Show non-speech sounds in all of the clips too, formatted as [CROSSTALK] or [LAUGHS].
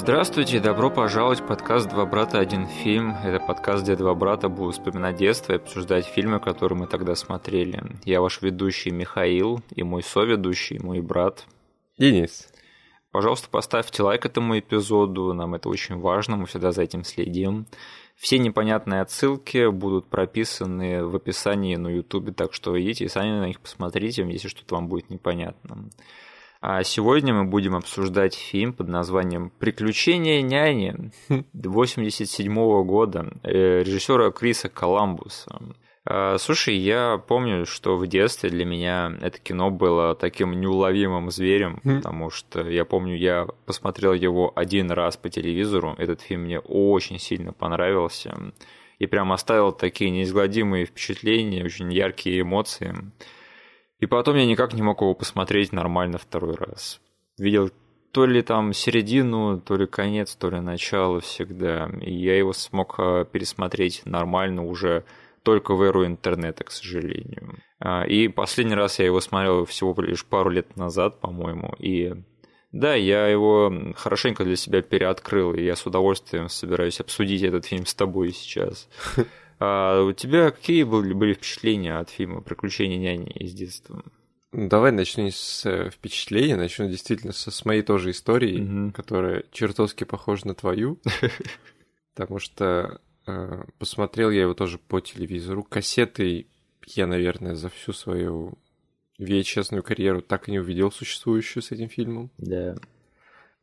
Здравствуйте, добро пожаловать в подкаст «Два брата, один фильм». Это подкаст, где два брата будут вспоминать детство и обсуждать фильмы, которые мы тогда смотрели. Я ваш ведущий Михаил и мой соведущий, мой брат. Денис. Пожалуйста, поставьте лайк этому эпизоду, нам это очень важно, мы всегда за этим следим. Все непонятные отсылки будут прописаны в описании на ютубе, так что идите и сами на них посмотрите, если что-то вам будет непонятно. А сегодня мы будем обсуждать фильм под названием «Приключения няни» 87 года э, режиссера Криса Коламбуса. А, слушай, я помню, что в детстве для меня это кино было таким неуловимым зверем, потому что я помню, я посмотрел его один раз по телевизору. Этот фильм мне очень сильно понравился и прям оставил такие неизгладимые впечатления, очень яркие эмоции. И потом я никак не мог его посмотреть нормально второй раз. Видел то ли там середину, то ли конец, то ли начало всегда. И я его смог а, пересмотреть нормально уже только в эру интернета, к сожалению. А, и последний раз я его смотрел всего лишь пару лет назад, по-моему. И да, я его хорошенько для себя переоткрыл, и я с удовольствием собираюсь обсудить этот фильм с тобой сейчас. [LAUGHS] А у тебя какие были, были впечатления от фильма «Приключения няни» из детства? Давай начну с э, впечатления, начну действительно со, с моей тоже истории, Мгм. которая чертовски похожа на твою, [LAUGHS] потому что э, посмотрел я его тоже по телевизору. Кассеты я, наверное, за всю свою VHS-ную карьеру так и не увидел существующую с этим фильмом. Да. Э,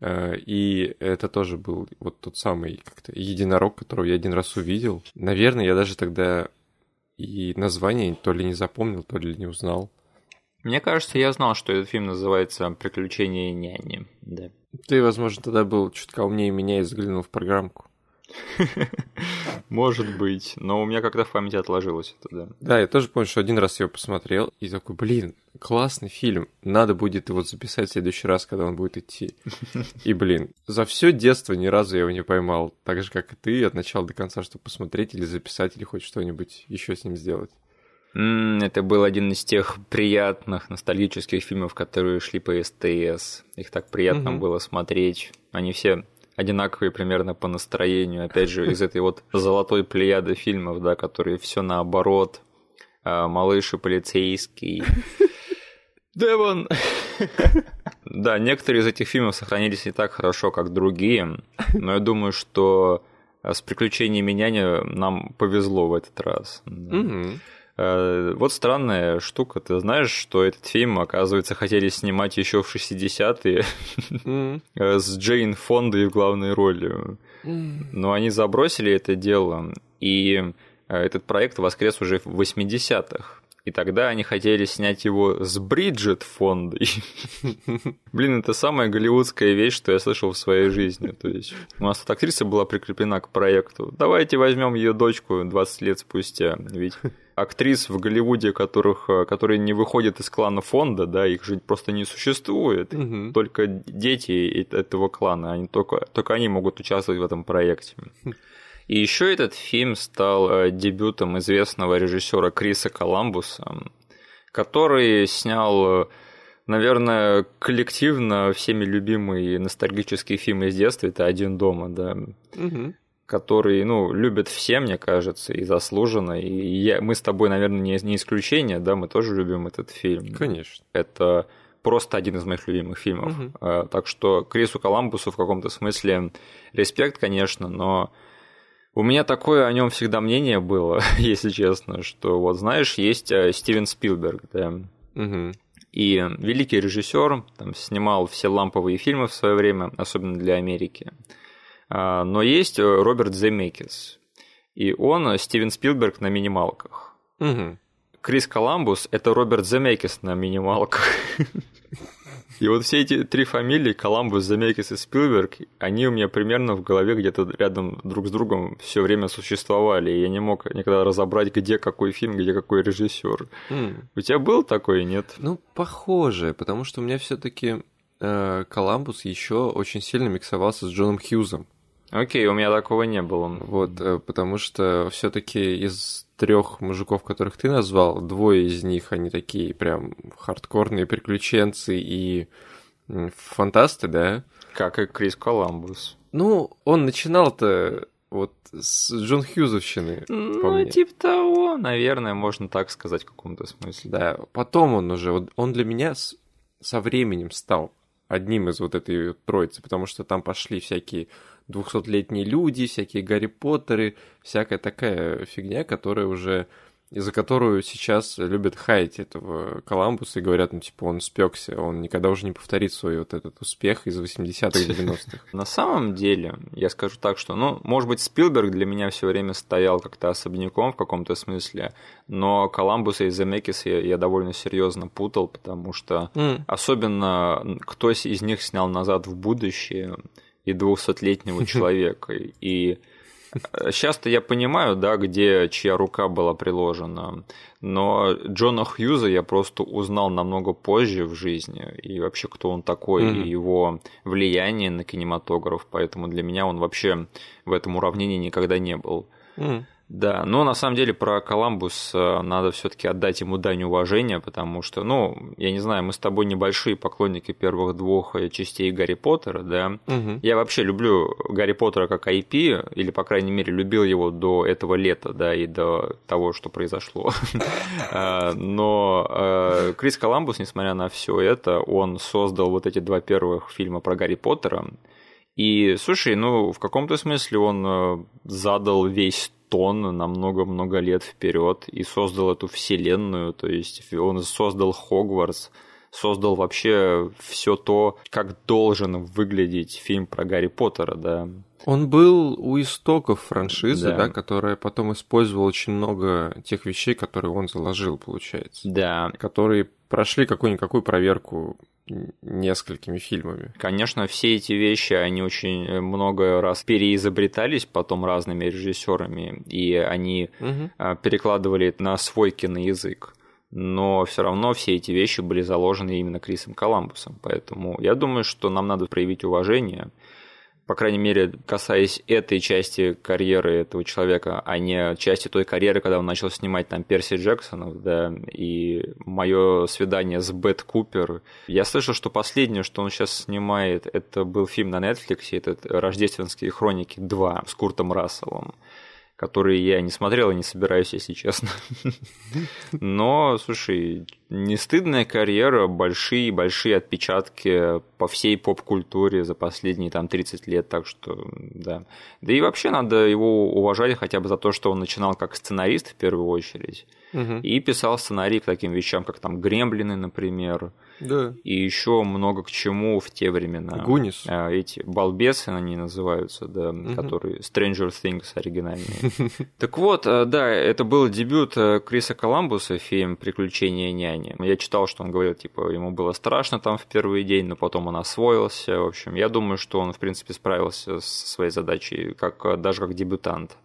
И это тоже был вот тот самый как-то единорог, которого я один раз увидел. Наверное, я даже тогда и название то ли не запомнил, то ли не узнал. Мне кажется, я знал, что этот фильм называется «Приключения няни». Да. Ты, возможно, тогда был чутка умнее меня и заглянул в программку. [LAUGHS] Может быть, но у меня как-то в памяти отложилось это, да. Да, я тоже помню, что один раз его посмотрел и такой, блин, классный фильм, надо будет его записать в следующий раз, когда он будет идти. [LAUGHS] И, блин, за все детство ни разу я его не поймал, так же, как и ты, от начала до конца, чтобы посмотреть или записать, или хоть что-нибудь еще с ним сделать. Это был один из тех приятных ностальгических фильмов, которые шли по СТС. Их так приятно Мгм. было смотреть. Они все одинаковые примерно по настроению. Опять же, из этой вот золотой плеяды фильмов, да, которые все наоборот. А, Малыш и полицейский. Девон! Да, некоторые из этих фильмов сохранились не так хорошо, как другие, но я думаю, что а, с приключениями няни нам повезло в этот раз. Да. Э, Вот странная штука. Ты знаешь, что этот фильм, оказывается, хотели снимать еще в 60-е М. [LAUGHS] э, с Джейн Фондой в главной роли. Но они забросили это дело, и э, этот проект воскрес уже в 80-х. И тогда они хотели снять его с Бриджит Фондой. [LAUGHS] Блин, это самая голливудская вещь, что я слышал в своей жизни. То есть у нас тут актриса была прикреплена к проекту. Давайте возьмем ее дочку 20 лет спустя. Ведь актрис в Голливуде, которых, э, которые не выходят из клана Фонда, да, их же просто не существует. Мгм. Только дети этого клана, они только, только они могут участвовать в этом проекте. И еще этот фильм стал э, дебютом известного режиссера Криса Коламбуса, который снял, э, наверное, коллективно всеми любимый ностальгический фильм из детства это «Один дома», да, Мгм. Который, ну, любят все, мне кажется, и заслуженно. И я, мы с тобой, наверное, не, не исключение, да, мы тоже любим этот фильм. Конечно. Это просто один из моих любимых фильмов. А, Так что Крису Коламбусу в каком-то смысле респект, конечно, но у меня такое о нем всегда мнение было, [LAUGHS] если честно, что вот знаешь, есть э, Стивен Спилберг, да, Мгм. и великий режиссер, там снимал все ламповые фильмы в свое время, особенно для Америки. А, Но есть э, Роберт Земекис, и он э, Стивен Спилберг на минималках. Мгм. Крис Коламбус – это Роберт Земекис на минималках. [LAUGHS] И вот все эти три фамилии, Коламбус, Земекис и Спилберг, они у меня примерно в голове где-то рядом друг с другом все время существовали, и я не мог никогда разобрать, где какой фильм, где какой режиссер. М. У тебя был такой, нет? Ну, похоже, потому что у меня все-таки Коламбус еще очень сильно миксовался с Джоном Хьюзом. Окей, у меня такого не было. Вот, э, потому что все-таки из трех мужиков, которых ты назвал, двое из них, они такие прям хардкорные приключенцы и фантасты, да? Как и Крис Коламбус. Ну, он начинал-то вот с Джон Хьюзовщины. Ну, типа того, наверное, можно так сказать в каком-то смысле. Да, потом он уже, он для меня со временем стал одним из вот этой троицы, потому что там пошли всякие двухсотлетние люди, всякие Гарри Поттеры, всякая такая фигня, которая уже и за которую сейчас любят хаять этого Коламбуса и говорят, ну, типа, он спекся, он никогда уже не повторит свой вот этот успех из 80-х, 90-х. [LAUGHS] На самом деле, я скажу так, что, ну, может быть, Спилберг для меня все время стоял как-то особняком в каком-то смысле, но Коламбуса и Земекиса я, я довольно серьезно путал, потому что mm. особенно кто из них снял «Назад в будущее» и «Двухсотлетнего [LAUGHS] человека», и Сейчас-то я понимаю, да, где чья рука была приложена, но Джона Хьюза я просто узнал намного позже в жизни, и вообще кто он такой, mm-hmm. и его влияние на кинематограф, поэтому для меня он вообще в этом уравнении никогда не был. Mm-hmm. Да, но на самом деле про Коламбус э, надо все-таки отдать ему дань уважения, потому что, ну, я не знаю, мы с тобой небольшие поклонники первых двух э, частей Гарри Поттера, да. Угу. Я вообще люблю Гарри Поттера как IP, или, по крайней мере, любил его до этого лета, да, и до того, что произошло. [LAUGHS] Э, но Крис Коламбус, несмотря на все это, он создал вот эти два первых фильма про Гарри Поттера. И, слушай, ну, в каком-то смысле он задал весь тон на много-много лет вперед и создал эту вселенную, то есть он создал Хогвартс, создал вообще все то, как должен выглядеть фильм про Гарри Поттера, да. Он был у истоков франшизы, да. да, которая потом использовала очень много тех вещей, которые он заложил, получается. Да. Которые прошли какую-никакую проверку несколькими фильмами. Конечно, все эти вещи, они очень много раз переизобретались потом разными режиссерами, и они угу. перекладывали на свой киноязык. Но все равно все эти вещи были заложены именно Крисом Коламбусом. Поэтому я думаю, что нам надо проявить уважение по крайней мере, касаясь этой части карьеры этого человека, а не части той карьеры, когда он начал снимать там Перси Джексонов, да, и мое свидание с Бет Купер. Я слышал, что последнее, что он сейчас снимает, это был фильм на Netflix, это «Рождественские хроники 2» с Куртом Расселом которые я не смотрел и не собираюсь, если честно. Но, слушай, не стыдная карьера, большие-большие отпечатки по всей поп-культуре за последние там 30 лет, так что, да. Да и вообще надо его уважать хотя бы за то, что он начинал как сценарист в первую очередь, угу. и писал сценарий к таким вещам, как там «Гремлины», например, да. И еще много к чему в те времена. Гунис. А, эти балбесы они называются, да, угу. которые Stranger Things оригинальные. [LAUGHS] Так вот, э, да, это был дебют э, Криса Коламбуса, фильм «Приключения няни». Я читал, что он говорил, типа, ему было страшно там в первый день, но потом он освоился. В общем, я думаю, что он, в принципе, справился со своей задачей, как, даже как дебютант.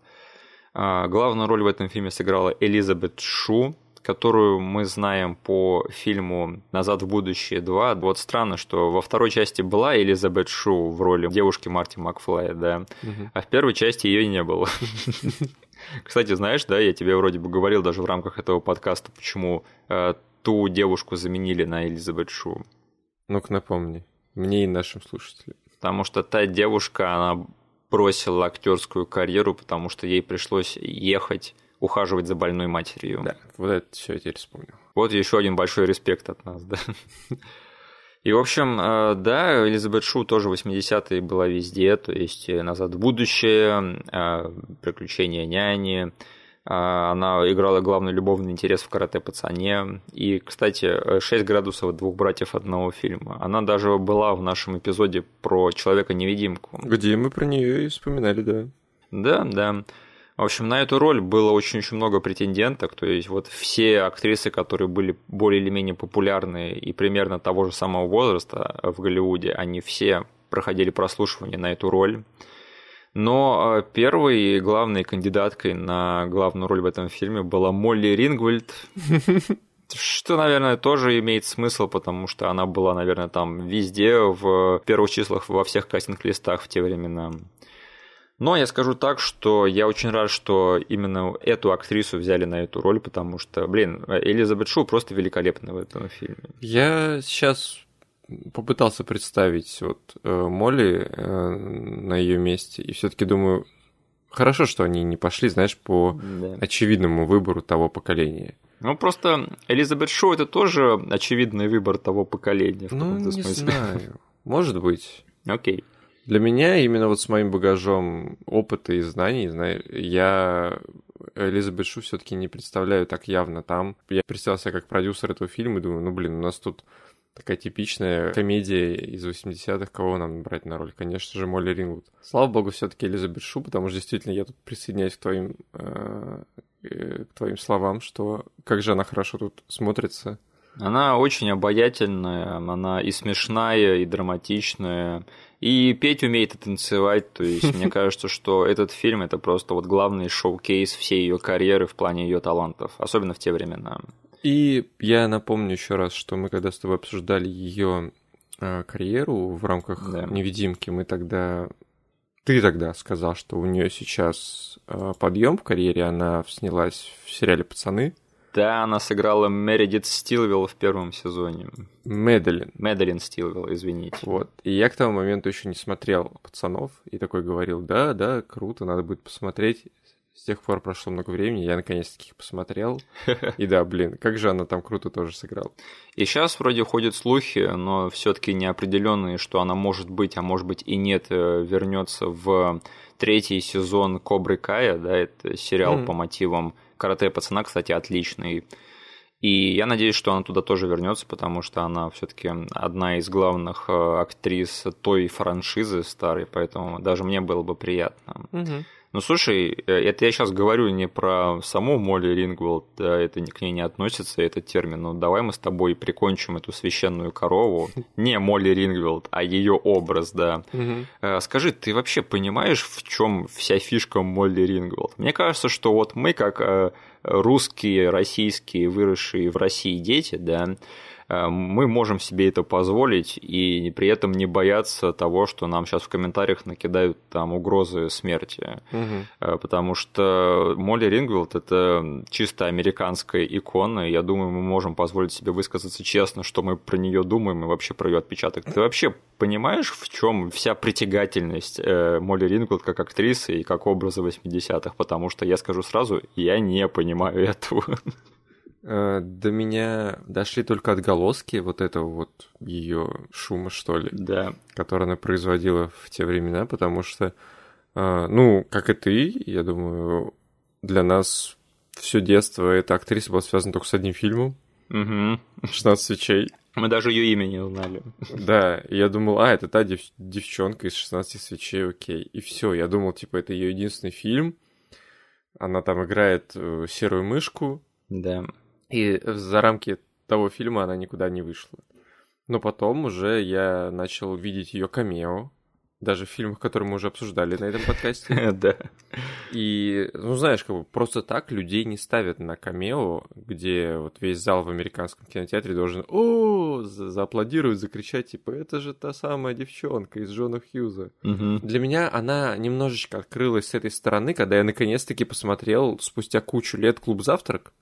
А, главную роль в этом фильме сыграла Элизабет Шу, которую мы знаем по фильму «Назад в будущее 2». Вот странно, что во второй части была Элизабет Шу в роли девушки Марти Макфлая, да, угу. а в первой части ее не было. [LAUGHS] Кстати, знаешь, да, я тебе вроде бы говорил даже в рамках этого подкаста, почему э, ту девушку заменили на Элизабет Шу. Ну-ка напомни, мне и нашим слушателям. Потому что та девушка, она бросила актерскую карьеру, потому что ей пришлось ехать ухаживать за больной матерью. Да, вот это все я теперь вспомнил. Вот еще один большой респект от нас, да. [LAUGHS] И, в общем, э, да, Элизабет Шу тоже 80-е была везде, то есть «Назад в будущее», э, «Приключения няни», э, она играла главный любовный интерес в «Карате пацане». И, кстати, «6 градусов двух братьев одного фильма». Она даже была в нашем эпизоде про Человека-невидимку. Где мы про нее и вспоминали, да. Да, да. В общем, на эту роль было очень-очень много претенденток, то есть вот все актрисы, которые были более или менее популярны и примерно того же самого возраста в Голливуде, они все проходили прослушивание на эту роль. Но э, первой и главной кандидаткой на главную роль в этом фильме была Молли Рингвальд, [LAUGHS] что, наверное, тоже имеет смысл, потому что она была, наверное, там везде, в первых числах во всех кастинг-листах в те времена. Но я скажу так, что я очень рад, что именно эту актрису взяли на эту роль, потому что, блин, Элизабет Шоу просто великолепна в этом фильме. Я сейчас попытался представить вот э, Молли э, на ее месте, и все-таки думаю, хорошо, что они не пошли, знаешь, по да. очевидному выбору того поколения. Ну, просто Элизабет Шоу это тоже очевидный выбор того поколения. В ну, не смысле. знаю. Может быть. Окей. Для меня именно вот с моим багажом опыта и знаний, я Элизабет Шу все-таки не представляю так явно там. Я представил себя как продюсер этого фильма и думаю, ну блин, у нас тут такая типичная комедия из 80-х, кого нам брать на роль? Конечно же, Молли Рингвуд. Слава богу, все-таки Элизабет Шу, потому что действительно я тут присоединяюсь к твоим, э, э, к твоим словам, что как же она хорошо тут смотрится. Она очень обаятельная, она и смешная, и драматичная, и петь умеет и танцевать. То есть мне [LAUGHS] кажется, что этот фильм это просто вот главный шоу-кейс всей ее карьеры в плане ее талантов, особенно в те времена. И я напомню еще раз, что мы когда с тобой обсуждали ее э, карьеру в рамках да. невидимки, мы тогда ты тогда сказал, что у нее сейчас э, подъем в карьере, она снялась в сериале Пацаны. Да, она сыграла Мередит Стилвилл в первом сезоне. Медлин. Медлин Стилвилл, извините. Вот. И я к тому моменту еще не смотрел «Пацанов», и такой говорил, да, да, круто, надо будет посмотреть. С тех пор прошло много времени, я наконец-таки их посмотрел. [LAUGHS] И да, блин, как же она там круто тоже сыграла. И сейчас вроде ходят слухи, но все-таки неопределенные, что она может быть, а может быть и нет, э, вернется в третий сезон Кобры Кая, да, это сериал mm. по мотивам карате пацана, кстати, отличный. И я надеюсь, что она туда тоже вернется, потому что она все-таки одна из главных э, актрис той франшизы старой, поэтому даже мне было бы приятно. Угу. Ну, слушай, э, это я сейчас говорю не про саму Молли Рингвелд, да, это к ней не относится, этот термин, но давай мы с тобой прикончим эту священную корову. [LAUGHS] Не Молли Рингвелд, а ее образ, да. Угу. Скажи, ты вообще понимаешь, в чем вся фишка Молли Рингвелд? Мне кажется, что вот мы, как э, русские, российские, выросшие в России дети, да, Э, мы можем себе это позволить и при этом не бояться того, что нам сейчас в комментариях накидают там угрозы смерти. Угу. Потому что Молли Рингвилд это чисто американская икона, и я думаю, мы можем позволить себе высказаться честно, что мы про нее думаем и вообще про ее отпечаток. Ты вообще понимаешь, в чем вся притягательность э, Молли Рингвилд как актрисы и как образа 80-х? Потому что я скажу сразу, я не понимаю этого. Э, до меня дошли только отголоски вот этого вот ее шума, что ли, да. который она производила в те времена, потому что, э, ну, как и ты, я думаю, для нас все детство эта актриса была связана только с одним фильмом. Угу. 16 свечей. Мы даже ее имя не узнали. Да, я думал, а, это та дев- девчонка из 16 свечей, окей. И все, я думал, типа, это ее единственный фильм. Она там играет э, серую мышку. Да. И за рамки того фильма она никуда не вышла. Но потом уже я начал видеть ее камео, даже в фильмах, которые мы уже обсуждали на этом подкасте. [LAUGHS] Да. И, ну, знаешь, как бы просто так людей не ставят на камео, где вот весь зал в американском кинотеатре должен о зааплодировать, закричать, типа, это же та самая девчонка из Джона Хьюза. Для меня она немножечко открылась с этой стороны, когда я наконец-таки посмотрел спустя кучу лет «Клуб завтрак».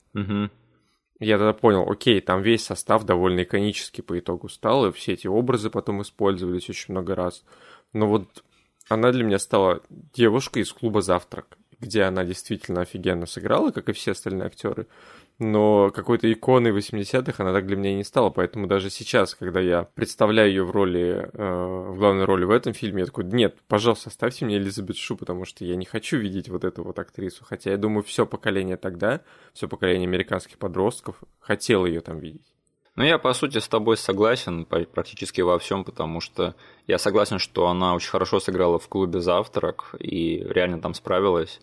Я тогда понял, окей, там весь состав довольно иконический по итогу стал, и все эти образы потом использовались очень много раз. Но вот она для меня стала девушкой из клуба «Завтрак», где она действительно офигенно сыграла, как и все остальные актеры но какой-то иконой 80-х она так для меня и не стала, поэтому даже сейчас, когда я представляю ее в роли, э, в главной роли в этом фильме, я такой, нет, пожалуйста, оставьте мне Элизабет Шу, потому что я не хочу видеть вот эту вот актрису, хотя я думаю, все поколение тогда, все поколение американских подростков хотело ее там видеть. Ну, я, по сути, с тобой согласен практически во всем, потому что я согласен, что она очень хорошо сыграла в клубе «Завтрак» и реально там справилась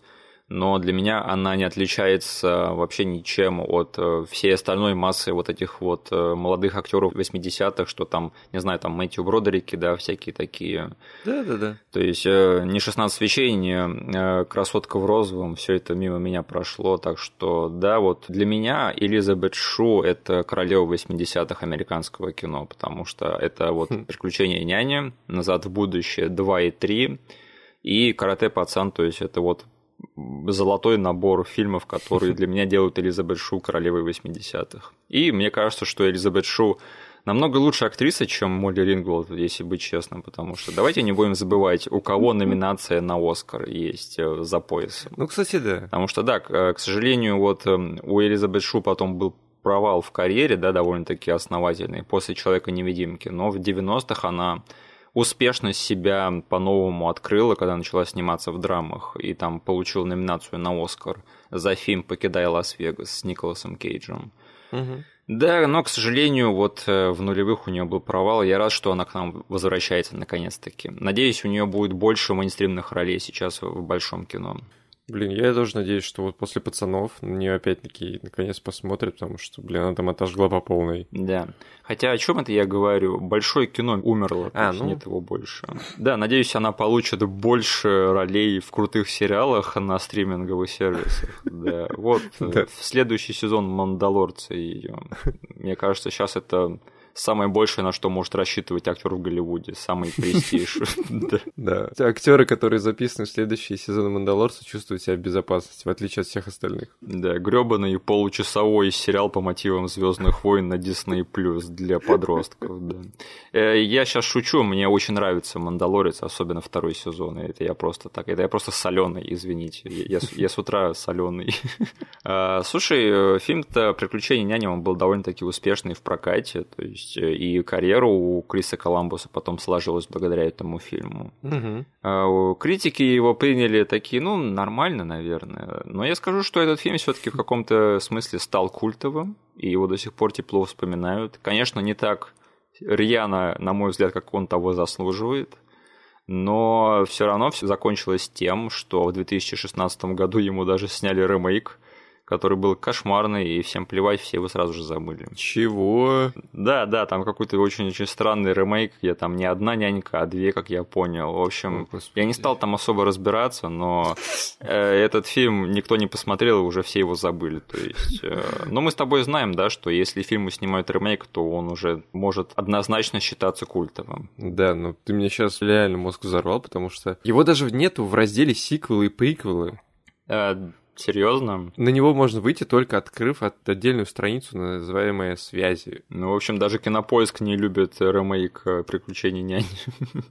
но для меня она не отличается вообще ничем от э, всей остальной массы вот этих вот э, молодых актеров 80-х, что там, не знаю, там Мэтью Бродерики, да, всякие такие. Да-да-да. То есть э, ни 16 свечей, ни красотка в розовом, все это мимо меня прошло, так что, да, вот для меня Элизабет Шу – это королева 80-х американского кино, потому что это вот хм. «Приключения няни», «Назад в будущее» 2 и 3, и «Карате пацан», то есть это вот золотой набор фильмов, которые [LAUGHS] для меня делают Элизабет Шу королевой 80-х. И мне кажется, что Элизабет Шу намного лучше актриса, чем Молли Рингволд, если быть честным, потому что давайте не будем забывать, у кого номинация на Оскар есть э, за поясом. Ну, кстати, да. Потому что, да, к сожалению, вот эм, у Элизабет Шу потом был провал в карьере, да, довольно-таки основательный, после «Человека-невидимки», но в 90-х она успешно себя по-новому открыла, когда начала сниматься в драмах, и там получила номинацию на Оскар за фильм «Покидая Лас-Вегас» с Николасом Кейджем. Угу. Да, но, к сожалению, вот э, в нулевых у нее был провал. Я рад, что она к нам возвращается наконец-таки. Надеюсь, у нее будет больше мейнстримных ролей сейчас в большом кино. Блин, я тоже надеюсь, что вот после пацанов на нее опять-таки наконец посмотрят, потому что, блин, она там отожгла по полной. Да. Хотя о чем это я говорю? Большое кино умерло, а, ну... нет его больше. Да, надеюсь, она получит больше ролей в крутых сериалах на стриминговых сервисах. Да, вот [LAUGHS] в следующий сезон Мандалорца ее. Мне кажется, сейчас это самое большее, на что может рассчитывать актер в Голливуде, самый престиж. [LAUGHS] Да. Актеры, которые записаны в следующие сезоны Мандалорца, чувствуют себя в безопасности, в отличие от всех остальных. Да, гребаный получасовой сериал по мотивам Звездных войн на Disney Plus для подростков. [LAUGHS] Да. Э, я сейчас шучу, мне очень нравится Мандалорец, особенно второй сезон. Это я просто так. Это я просто соленый, извините. Я, я с утра соленый. [LAUGHS] А, слушай, э, фильм-то «Приключения няни» он был довольно-таки успешный в прокате. То есть есть э, и карьеру у Криса Коламбуса потом сложилась благодаря этому фильму. Угу. Критики его приняли такие, ну, нормально, наверное. Но я скажу, что этот фильм все-таки в каком-то смысле стал культовым, и его до сих пор тепло вспоминают. Конечно, не так рьяно, на мой взгляд, как он того заслуживает. Но все равно все закончилось тем, что в 2016 году ему даже сняли ремейк который был кошмарный, и всем плевать, все его сразу же забыли. Чего? Да, да, там какой-то очень-очень странный ремейк, где там не одна нянька, а две, как я понял. В общем, О, я не стал там особо разбираться, но э, этот фильм никто не посмотрел, и уже все его забыли. То есть, э, но мы с тобой знаем, да, что если фильмы снимают ремейк, то он уже может однозначно считаться культовым. Да, но ты мне сейчас реально мозг взорвал, потому что его даже нету в разделе сиквелы и приквелы. Э, Серьезно? На него можно выйти только открыв отдельную страницу, называемая связи. Ну, в общем, даже Кинопоиск не любит ремейк э, «Приключений няни».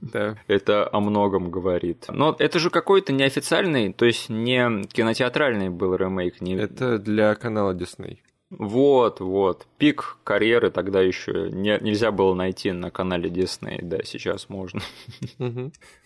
[LAUGHS] Да. Это о многом говорит. Но это же какой-то неофициальный, то есть не кинотеатральный был ремейк. Не... Это для канала Disney. Вот, вот. Пик карьеры тогда еще не, нельзя было найти на канале Disney, да, сейчас можно.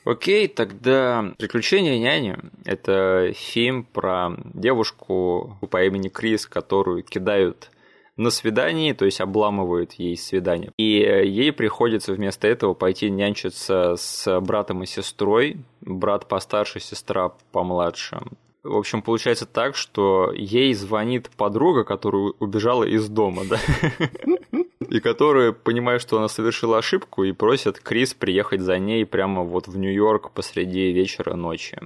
Окей, тогда «Приключения няни» — это фильм про девушку по имени Крис, которую кидают на свидании, то есть обламывают ей свидание. И ей приходится вместо этого пойти нянчиться с братом и сестрой, брат постарше, сестра помладше. В общем, получается так, что ей звонит подруга, которая убежала из дома, да? [LAUGHS] И которая понимает, что она совершила ошибку, и просит Крис приехать за ней прямо вот в Нью-Йорк посреди вечера ночи.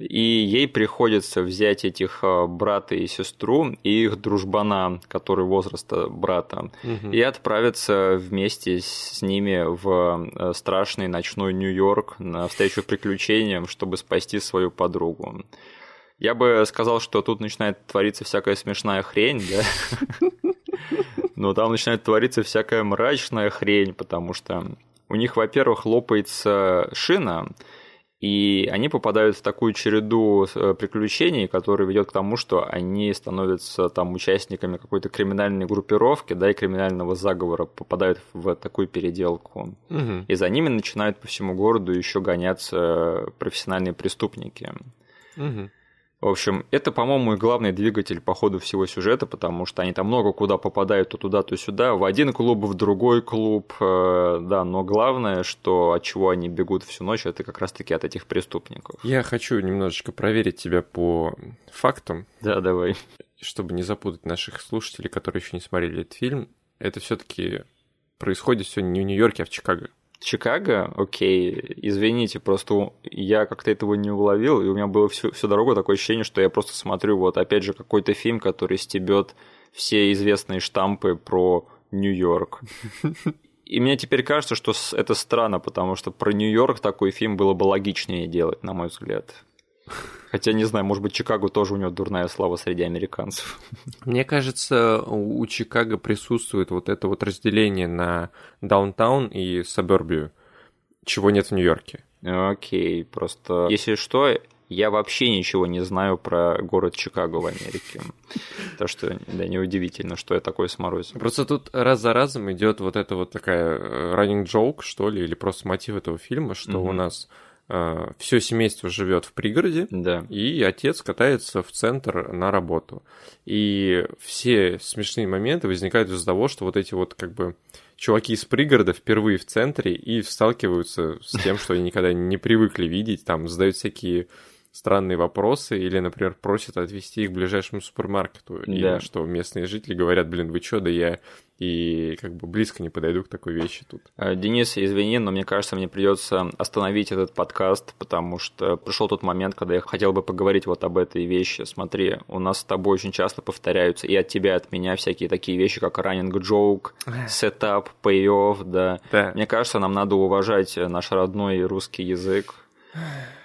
И ей приходится взять этих а, брата и сестру и их дружбана, который возраста брата, угу. и отправиться вместе с ними в э, страшный ночной Нью-Йорк на встречу приключениям, чтобы спасти свою подругу. Я бы сказал, что тут начинает твориться всякая смешная хрень, да? Но там начинает твориться всякая мрачная хрень, потому что у них, во-первых, лопается шина, и они попадают в такую череду э, приключений, которая ведет к тому, что они становятся там участниками какой-то криминальной группировки, да, и криминального заговора, попадают в такую переделку. Угу. И за ними начинают по всему городу еще гоняться профессиональные преступники. Угу. В общем, это, по-моему, и главный двигатель по ходу всего сюжета, потому что они там много куда попадают, то туда, то сюда, в один клуб, в другой клуб, э, да, но главное, что от чего они бегут всю ночь, это как раз-таки от этих преступников. Я хочу немножечко проверить тебя по фактам. Да, давай. Чтобы не запутать наших слушателей, которые еще не смотрели этот фильм, это все-таки происходит все не в Нью-Йорке, а в Чикаго. Чикаго, окей, извините, просто я как-то этого не уловил, и у меня было всю, всю дорогу такое ощущение, что я просто смотрю вот опять же какой-то фильм, который стебет все известные штампы про Нью-Йорк. И мне теперь кажется, что это странно, потому что про Нью-Йорк такой фильм было бы логичнее делать, на мой взгляд. Хотя, не знаю, может быть, Чикаго тоже у него дурная слава среди американцев. Мне кажется, у Чикаго присутствует вот это вот разделение на даунтаун и сабербию, чего нет в Нью-Йорке. Окей, просто если что, я вообще ничего не знаю про город Чикаго в Америке. То, что, да, неудивительно, что я такой сморозил. Просто тут раз за разом идет вот эта вот такая э, running joke, что ли, или просто мотив этого фильма, что у нас все семейство живет в пригороде, Да. и отец катается в центр на работу. И все смешные моменты возникают из-за того, что вот эти вот как бы чуваки из пригорода впервые в центре и сталкиваются с тем, что они никогда не привыкли видеть, там задают всякие странные вопросы или, например, просят отвезти их к ближайшему супермаркету. И Да. что местные жители говорят, блин, вы чё, да я и как бы близко не подойду к такой вещи тут. Э, Денис, извини, но мне кажется, мне придется остановить этот подкаст, потому что пришел тот момент, когда я хотел бы поговорить вот об этой вещи. Смотри, у нас с тобой очень часто повторяются и от тебя, и от меня всякие такие вещи, как раннинг joke, сетап, payoff, да. Да. Мне кажется, нам надо уважать наш родной русский язык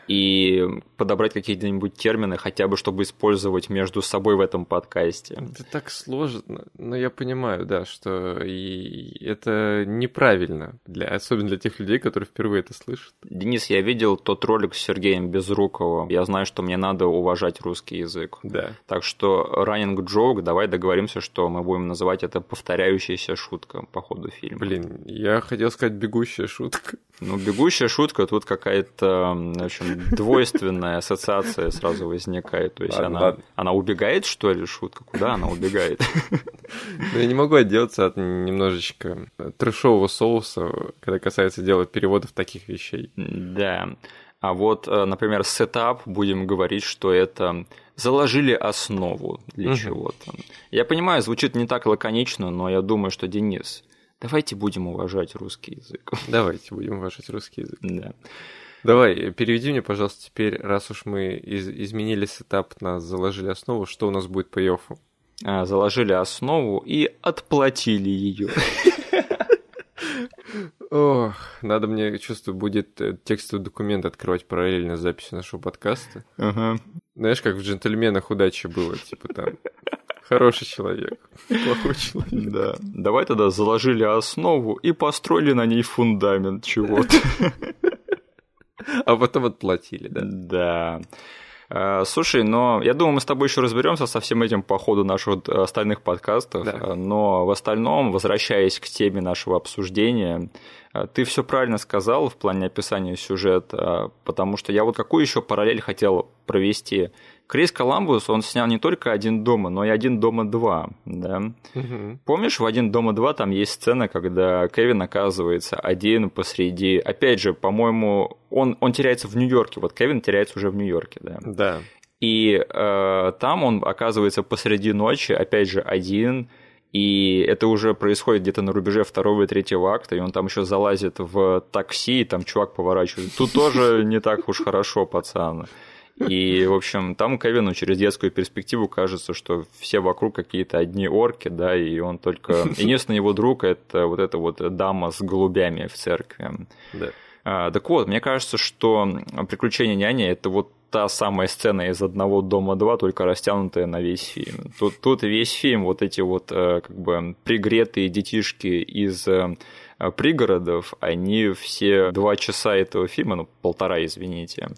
и подобрать какие-нибудь термины, хотя бы чтобы использовать между собой в этом подкасте. Это так сложно, но я понимаю, да, что и это неправильно, для, особенно для тех людей, которые впервые это слышат. Денис, я видел тот ролик с Сергеем Безруковым. Я знаю, что мне надо уважать русский язык. Да. Так что running joke, давай договоримся, что мы будем называть это повторяющаяся шутка по ходу фильма. Блин, я хотел сказать бегущая шутка. Ну, бегущая шутка, тут какая-то, в общем, двойственная ассоциация сразу возникает. То есть она, она убегает, что ли, шутка? Куда она убегает? Но я не могу отделаться от немножечко трешового соуса, когда касается дела переводов таких вещей. Да. А вот, э, например, setup, будем говорить, что это заложили основу для Мгм. чего-то. Я понимаю, звучит не так лаконично, но я думаю, что Денис, давайте будем уважать русский язык. Давайте будем уважать русский язык. Да. Давай, переведи мне, пожалуйста, теперь, раз уж мы из- изменили setup, нас заложили основу, что у нас будет payoff? А, Заложили основу и отплатили ее. Ох, надо мне, чувствую, будет э, текстовый документ открывать параллельно с записью нашего подкаста. Знаешь, как в «Джентльменах удачи» было, типа там хороший человек, плохой человек. Да. Давай тогда заложили основу и построили на ней фундамент чего-то. [LAUGHS] А потом отплатили, да? Да. Э, Слушай, но я думаю, мы с тобой еще разберемся со всем этим по ходу наших э, остальных подкастов. Да. Э, Но в остальном, возвращаясь к теме нашего обсуждения, ты все правильно сказал в плане описания сюжета, потому что я вот какую еще параллель хотел провести. Крис Коламбус, он снял не только «Один дома», но и «Один дома два», да. Мгм. Помнишь, в «Один дома два» там есть сцена, когда Кевин оказывается один посреди... Опять же, по-моему, он, он теряется в Нью-Йорке. Вот Кевин теряется уже в Нью-Йорке, да. Да. И э, там он оказывается посреди ночи, опять же, один, и это уже происходит где-то на рубеже второго и третьего акта, и он там еще залазит в такси, и там чувак поворачивает. Тут тоже не так уж хорошо, пацан. И, в общем, там Кевину через детскую перспективу кажется, что все вокруг какие-то одни орки, да, и он только... [LAUGHS] Единственный его друг – это вот эта вот дама с голубями в церкви. Да. А, Так вот, мне кажется, что «Приключения няни» — это вот та самая сцена из «Одного дома два», только растянутая на весь фильм. Тут, тут весь фильм вот эти вот э, как бы пригретые детишки из э, пригородов, они все два часа этого фильма, ну полтора, извините,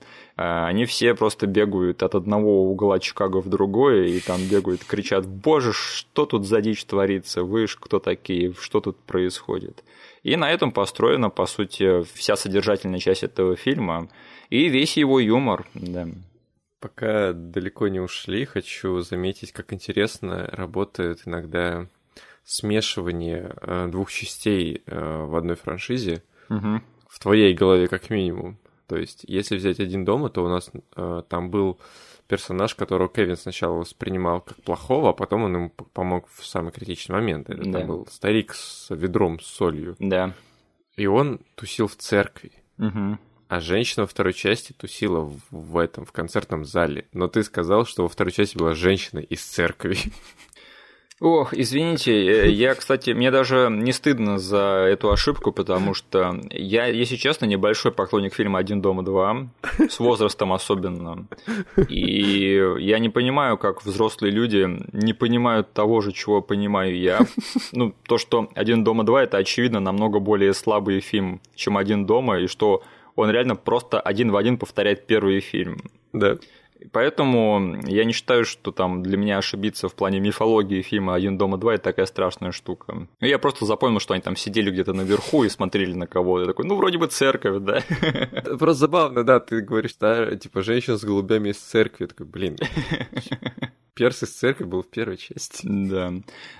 они все просто бегают от одного угла Чикаго в другое, и там бегают, кричат, боже, что тут за дичь творится, вы ж кто такие, что тут происходит. И на этом построена, по сути, вся содержательная часть этого фильма и весь его юмор. Да. Пока далеко не ушли, хочу заметить, как интересно работает иногда смешивание э, двух частей э, в одной франшизе, Мгм. в твоей голове как минимум. То есть, если взять один дома, то у нас э, там был персонаж, которого Кевин сначала воспринимал как плохого, а потом он ему помог в самый критичный момент. Это Да. там был старик с ведром с солью. Да. И он тусил в церкви. Мгм. А женщина во второй части тусила в, в этом, в концертном зале. Но ты сказал, что во второй части была женщина из церкви. [LAUGHS] Ох, извините, э, [LAUGHS] я, кстати, мне даже не стыдно за эту ошибку, потому что я, если честно, небольшой поклонник фильма «Один дома два», с возрастом особенно. И я не понимаю, как взрослые люди не понимают того же, чего понимаю я. Ну, то, что «Один дома два» — это, очевидно, намного более слабый фильм, чем «Один дома», и что он реально просто один в один повторяет первый фильм. Да. Поэтому я не считаю, что там для меня ошибиться в плане мифологии фильма «Один дома два» это такая страшная штука. Я просто запомнил, что они там сидели где-то наверху и смотрели на кого-то. Такой, ну, вроде бы церковь, да? Просто забавно, да, ты говоришь, да, типа, женщина с голубями из церкви. Я такой, блин, Перс из церкви был в первой части. Да.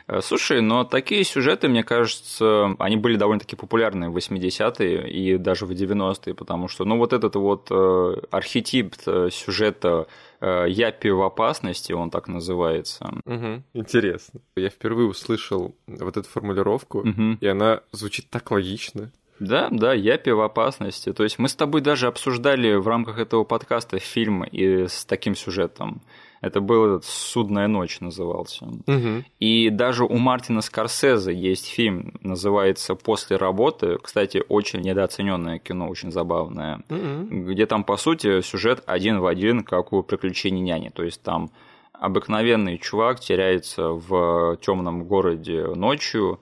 Э, слушай, но такие сюжеты, мне кажется, они были довольно-таки популярны в 80-е и даже в 90-е, потому что, ну, вот этот вот э, архетип э, сюжета Япи в опасности, он так называется. Угу. Интересно. Я впервые услышал вот эту формулировку, угу. и она звучит так логично. Да, да, Япи в опасности. То есть мы с тобой даже обсуждали в рамках этого подкаста фильм и с таким сюжетом. Это был этот «Судная ночь» назывался. Угу. И даже у Мартина Скорсезе есть фильм, называется «После работы». Кстати, очень недооцененное кино, очень забавное. Угу. Где там, по сути, сюжет один в один, как у «Приключений няни». То есть там обыкновенный чувак теряется в темном городе ночью,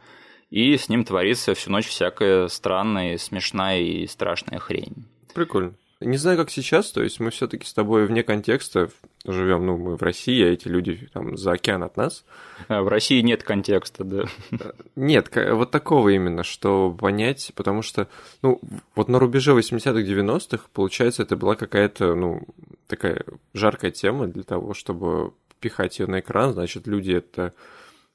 и с ним творится всю ночь всякая странная, смешная и страшная хрень. Прикольно. Не знаю, как сейчас, то есть мы все-таки с тобой вне контекста живем, ну, мы в России, а эти люди там за океан от нас. А в России нет контекста, да. Нет, вот такого именно, что понять, потому что, ну, вот на рубеже 80-х, 90-х, получается, это была какая-то, ну, такая жаркая тема для того, чтобы пихать ее на экран, значит, люди это...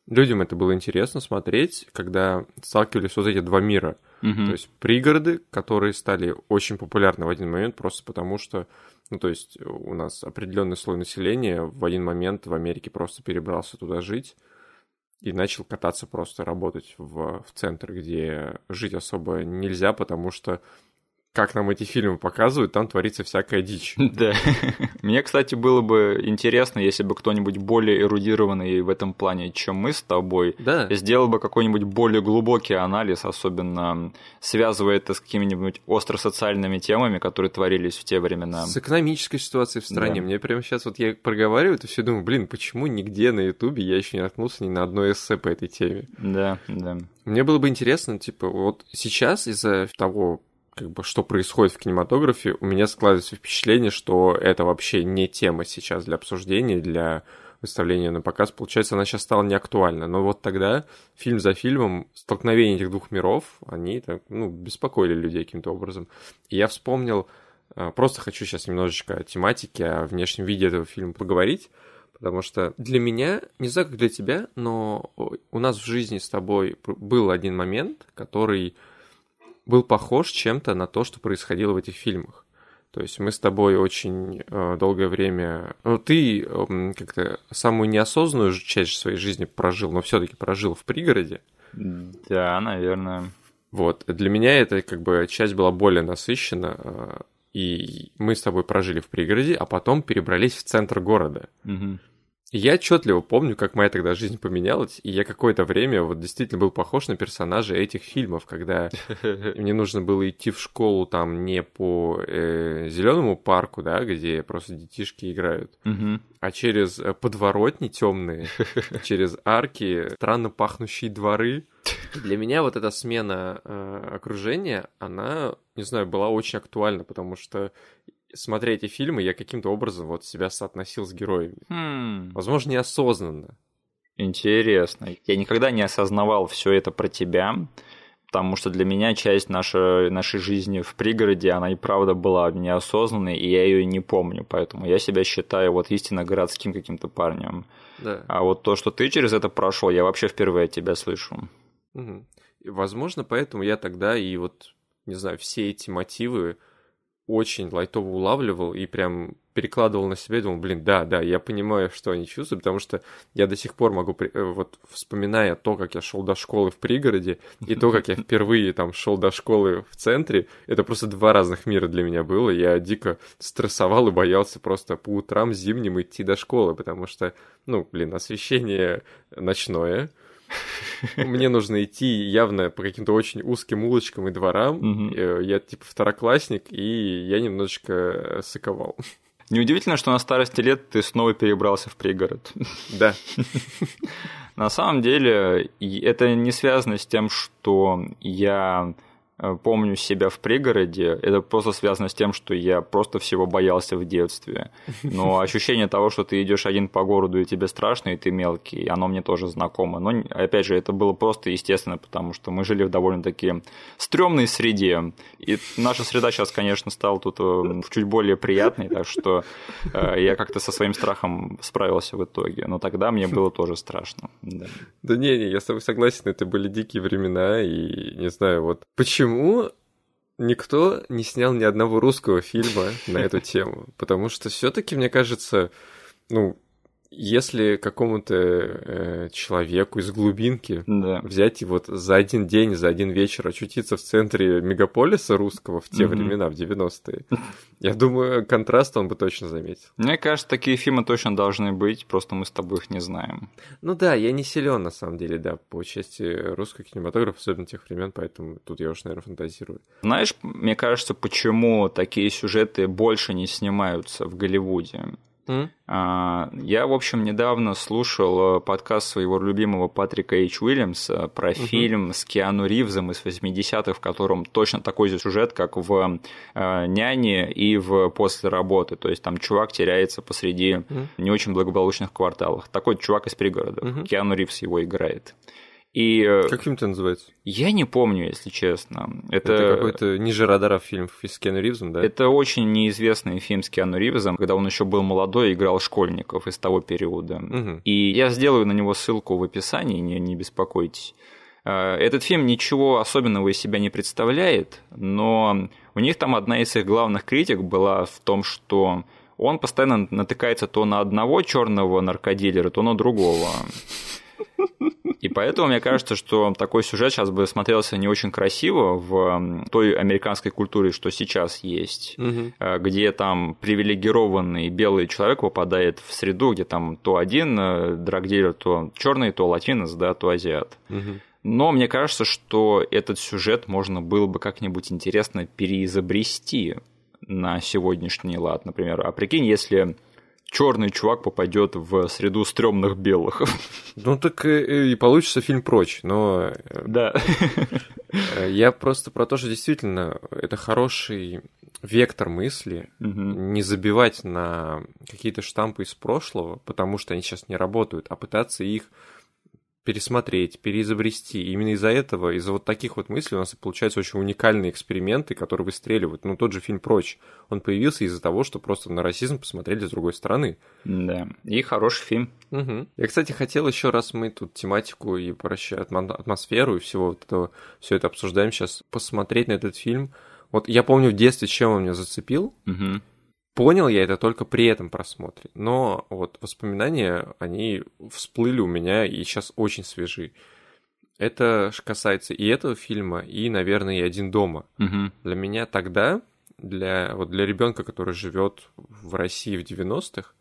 Людям это было интересно смотреть, когда сталкивались вот эти два мира – Угу. То есть пригороды, которые стали очень популярны в один момент просто потому, что, ну, то есть у нас определенный слой населения в один момент в Америке просто перебрался туда жить и начал кататься просто работать в, в центр, где жить особо нельзя, потому что как нам эти фильмы показывают, там творится всякая дичь. [LAUGHS] Да. Мне, кстати, было бы интересно, если бы кто-нибудь более эрудированный в этом плане, чем мы с тобой, да. сделал бы какой-нибудь более глубокий анализ, особенно связывая это с какими-нибудь остро-социальными темами, которые творились в те времена. С экономической ситуацией в стране. Да. Мне прямо сейчас вот я проговариваю, то все думаю, блин, почему нигде на Ютубе я еще не наткнулся ни на одно эссе по этой теме? Да, да. Мне было бы интересно, типа, вот сейчас из-за того, как бы, что происходит в кинематографе, у меня складывается впечатление, что это вообще не тема сейчас для обсуждения, для выставления на показ. Получается, она сейчас стала неактуальна. Но вот тогда, фильм за фильмом, столкновение этих двух миров, они так, ну, беспокоили людей каким-то образом. И я вспомнил, э, просто хочу сейчас немножечко о тематике, о внешнем виде этого фильма поговорить, потому что для меня, не знаю, как для тебя, но у нас в жизни с тобой был один момент, который был похож чем-то на то, что происходило в этих фильмах. То есть мы с тобой очень э, долгое время... Ну, ты э, как-то самую неосознанную часть своей жизни прожил, но все таки прожил в пригороде. Да, наверное. Вот. Для меня эта как бы часть была более насыщена, э, и мы с тобой прожили в пригороде, а потом перебрались в центр города. Угу. Я отчетливо помню, как моя тогда жизнь поменялась, и я какое-то время вот действительно был похож на персонажа этих фильмов, когда [LAUGHS] мне нужно было идти в школу там не по э, зеленому парку, да, где просто детишки играют, а через э, подворотни темные, [LAUGHS] через арки, странно пахнущие дворы. Для меня вот эта смена э, окружения, она, не знаю, была очень актуальна, потому что смотря эти фильмы, я каким-то образом вот себя соотносил с героями. Хм. Возможно, неосознанно. Интересно. Я никогда не осознавал все это про тебя, потому что для меня часть нашей, нашей жизни в пригороде, она и правда была неосознанной, и я ее не помню, поэтому я себя считаю вот истинно городским каким-то парнем. Да. А вот то, что ты через это прошел, я вообще впервые от тебя слышу. Угу. возможно, поэтому я тогда и вот, не знаю, все эти мотивы очень лайтово улавливал и прям перекладывал на себя и думал, блин, да, да, я понимаю, что они чувствуют, потому что я до сих пор могу, э, вот вспоминая то, как я шел до школы в пригороде, и то, как я [LAUGHS] впервые там шел до школы в центре, это просто два разных мира для меня было. Я дико стрессовал и боялся просто по утрам зимним идти до школы, потому что, ну, блин, освещение ночное, [LAUGHS] мне нужно идти явно по каким-то очень узким улочкам и дворам. Mm-hmm. Я типа второклассник, и я немножечко сыковал. Неудивительно, что на старости лет ты снова перебрался в пригород. [LAUGHS] Да. На самом деле, это не связано с тем, что я Э, помню себя в пригороде, это просто связано с тем, что я просто всего боялся в детстве. Но [LAUGHS] ощущение того, что ты идешь один по городу и тебе страшно, и ты мелкий, оно мне тоже знакомо. Но, опять же, это было просто естественно, потому что мы жили в довольно-таки стрёмной среде. И наша среда сейчас, конечно, стала тут э, чуть более приятной, так что э, я как-то со своим страхом справился в итоге. Но тогда мне было тоже страшно. Да, да не, не, я с тобой согласен, это были дикие времена, и не знаю, вот почему почему никто не снял ни одного русского фильма на эту тему? Потому что все-таки, мне кажется, ну, если какому-то э, человеку из глубинки да. взять и вот за один день, за один вечер очутиться в центре мегаполиса русского в те mm-hmm. времена, в 90-е, [LAUGHS] я думаю, контраст он бы точно заметил. Мне кажется, такие фильмы точно должны быть, просто мы с тобой их не знаем. Ну да, я не силен на самом деле, да, по части русского кинематографа, особенно тех времен, поэтому тут я уж, наверное, фантазирую. Знаешь, мне кажется, почему такие сюжеты больше не снимаются в Голливуде? Mm? Я, в общем, недавно слушал э, подкаст своего любимого Патрика Эйч Уильямса про uh-huh. фильм с Киану Ривзом из 80-х, в котором точно такой же сюжет, как в э, «Няне» и в «После работы». То есть там чувак теряется посреди uh-huh. не очень благополучных кварталах. Такой чувак из пригорода. Uh-huh. Киану Ривз его играет. И... Э, как фильм-то называется? Я не помню, если честно. Это, это какой-то ниже радара фильм с Киану Ривзом, да? Это очень неизвестный фильм с Киану Ривзом, когда он еще был молодой и играл школьников из того периода. Угу. И я сделаю на него ссылку в описании, не, не беспокойтесь. Э, этот фильм ничего особенного из себя не представляет, но у них там одна из их главных критик была в том, что он постоянно натыкается то на одного черного наркодилера, то на другого. И поэтому мне кажется, что такой сюжет сейчас бы смотрелся не очень красиво в той американской культуре, что сейчас есть, угу. где там привилегированный белый человек попадает в среду, где там то один э, драгдилер, то черный, то латинос, да, то азиат. Угу. Но мне кажется, что этот сюжет можно было бы как-нибудь интересно переизобрести на сегодняшний лад, например. А прикинь, если черный чувак попадет в среду стрёмных белых. Ну так и, и получится фильм прочь, но... Э, да. Э, я просто про то, что действительно это хороший вектор мысли, угу. не забивать на какие-то штампы из прошлого, потому что они сейчас не работают, а пытаться их пересмотреть, переизобрести. И именно из-за этого, из-за вот таких вот мыслей у нас получаются очень уникальные эксперименты, которые выстреливают. Ну, тот же фильм «Прочь», он появился из-за того, что просто на расизм посмотрели с другой стороны. Да, и хороший фильм. Угу. Я, кстати, хотел еще раз мы тут тематику и прощай, атмосферу и всего вот этого, все это обсуждаем сейчас, посмотреть на этот фильм. Вот я помню в детстве, чем он меня зацепил. Угу. Понял я это только при этом просмотре, но вот воспоминания, они всплыли у меня и сейчас очень свежи. Это касается и этого фильма, и, наверное, и «Один дома». Угу. Для меня тогда, для, вот для ребенка, который живет в России в 90-х,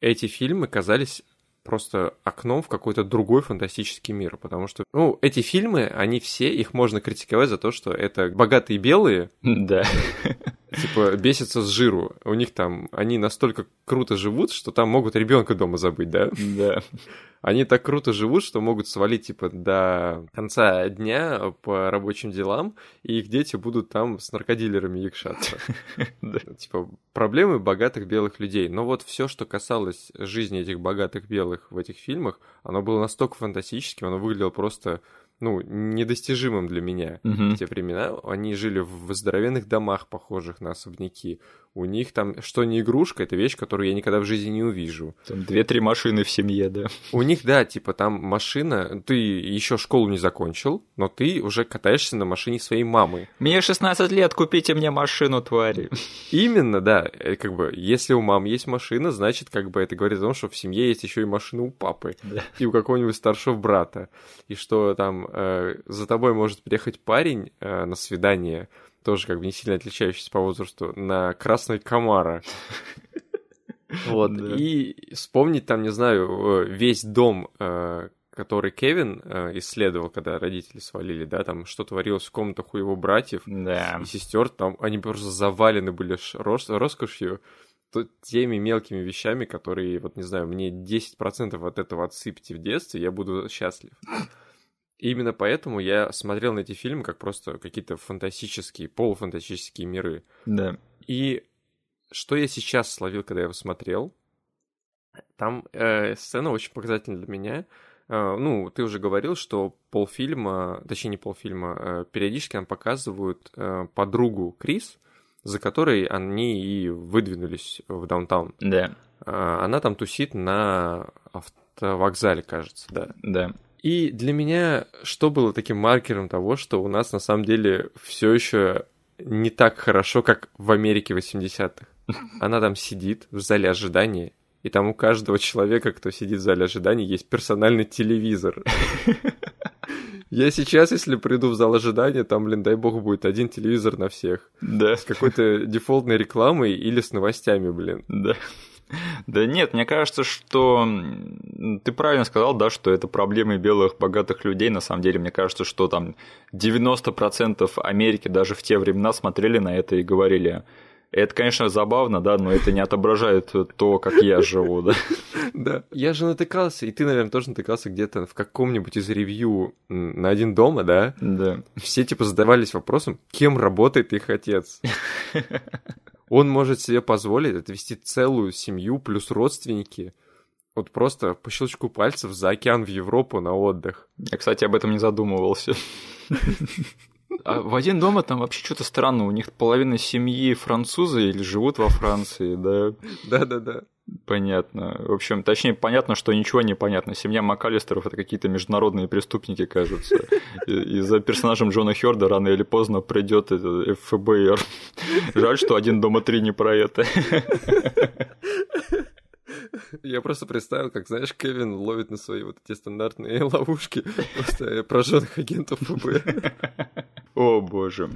эти фильмы казались просто окном в какой-то другой фантастический мир, потому что, ну, эти фильмы, они все, их можно критиковать за то, что это богатые белые, да, [LAUGHS] типа бесятся с жиру. У них там, они настолько круто живут, что там могут ребенка дома забыть, да? Да. Они так круто живут, что могут свалить, типа, до конца дня по рабочим делам, и их дети будут там с наркодилерами якшаться. [LAUGHS] Типа, проблемы богатых белых людей. Но вот все, что касалось жизни этих богатых белых в этих фильмах, оно было настолько фантастическим, оно выглядело просто ну, недостижимым для меня Мгм. в те времена. Они жили в здоровенных домах, похожих на особняки. У них там, что не игрушка, это вещь, которую я никогда в жизни не увижу. Там две-три машины в семье, да. У них, да, типа там машина, ты еще школу не закончил, но ты уже катаешься на машине своей мамы. Мне 16 лет, купите мне машину, твари. Именно, да, э, как бы, если у мамы есть машина, значит, как бы это говорит о том, что в семье есть еще и машина у папы Да. и у какого-нибудь старшего брата, и что там э, за тобой может приехать парень э, на свидание, тоже как бы не сильно отличающийся по возрасту, на красной Камара. [LAUGHS] Вот, и вспомнить там, не знаю, э, весь дом, э, который Кевин э, исследовал, когда родители свалили, да, там что творилось в комнатах у его братьев, Да. и сестер, там они просто завалены были рос- роскошью, теми мелкими вещами, которые, вот не знаю, мне 10% от этого отсыпьте в детстве, я буду счастлив. И именно поэтому я смотрел на эти фильмы как просто какие-то фантастические, полуфантастические миры. Да. И что я сейчас словил, когда я его смотрел, там э, сцена очень показательна для меня. Э, ну, ты уже говорил, что полфильма, точнее не полфильма, э, периодически нам показывают э, подругу Крис, за которой они и выдвинулись в даунтаун. Да. Э, она там тусит на автовокзале, кажется, да. Да. И для меня что было таким маркером того, что у нас на самом деле все еще не так хорошо, как в Америке 80-х. [LAUGHS] Она там сидит в зале ожидания, и там у каждого человека, кто сидит в зале ожидания, есть персональный телевизор. [LAUGHS] Я сейчас, если приду в зал ожидания, там, блин, дай бог, будет один телевизор на всех. Да. С какой-то дефолтной рекламой или с новостями, блин. Да. Да нет, мне кажется, что ты правильно сказал, да, что это проблемы белых богатых людей. На самом деле, мне кажется, что там 90% Америки даже в те времена смотрели на это и говорили, это, конечно, забавно, да, но это не отображает то, как я живу, да. Да. Я же натыкался, и ты, наверное, тоже натыкался где-то в каком-нибудь из ревью на один дома, да? Да. Все типа задавались вопросом, кем работает их отец. [LAUGHS] Он может себе позволить отвести целую семью плюс родственники вот просто по щелчку пальцев за океан в Европу на отдых. Я, кстати, об этом не задумывался. [LAUGHS] А в один дома там вообще что-то странно. У них половина семьи французы или живут во Франции, да. Да-да-да. Понятно. В общем, точнее, понятно, что ничего не понятно. Семья Макалистеров это какие-то международные преступники, кажется. И, и за персонажем Джона Хёрда рано или поздно придет ФБР. Жаль, что один дома три не про это. Я просто представил, как, знаешь, Кевин ловит на свои вот эти стандартные [LAUGHS] ловушки просто прожженных агентов ФБР. О, боже.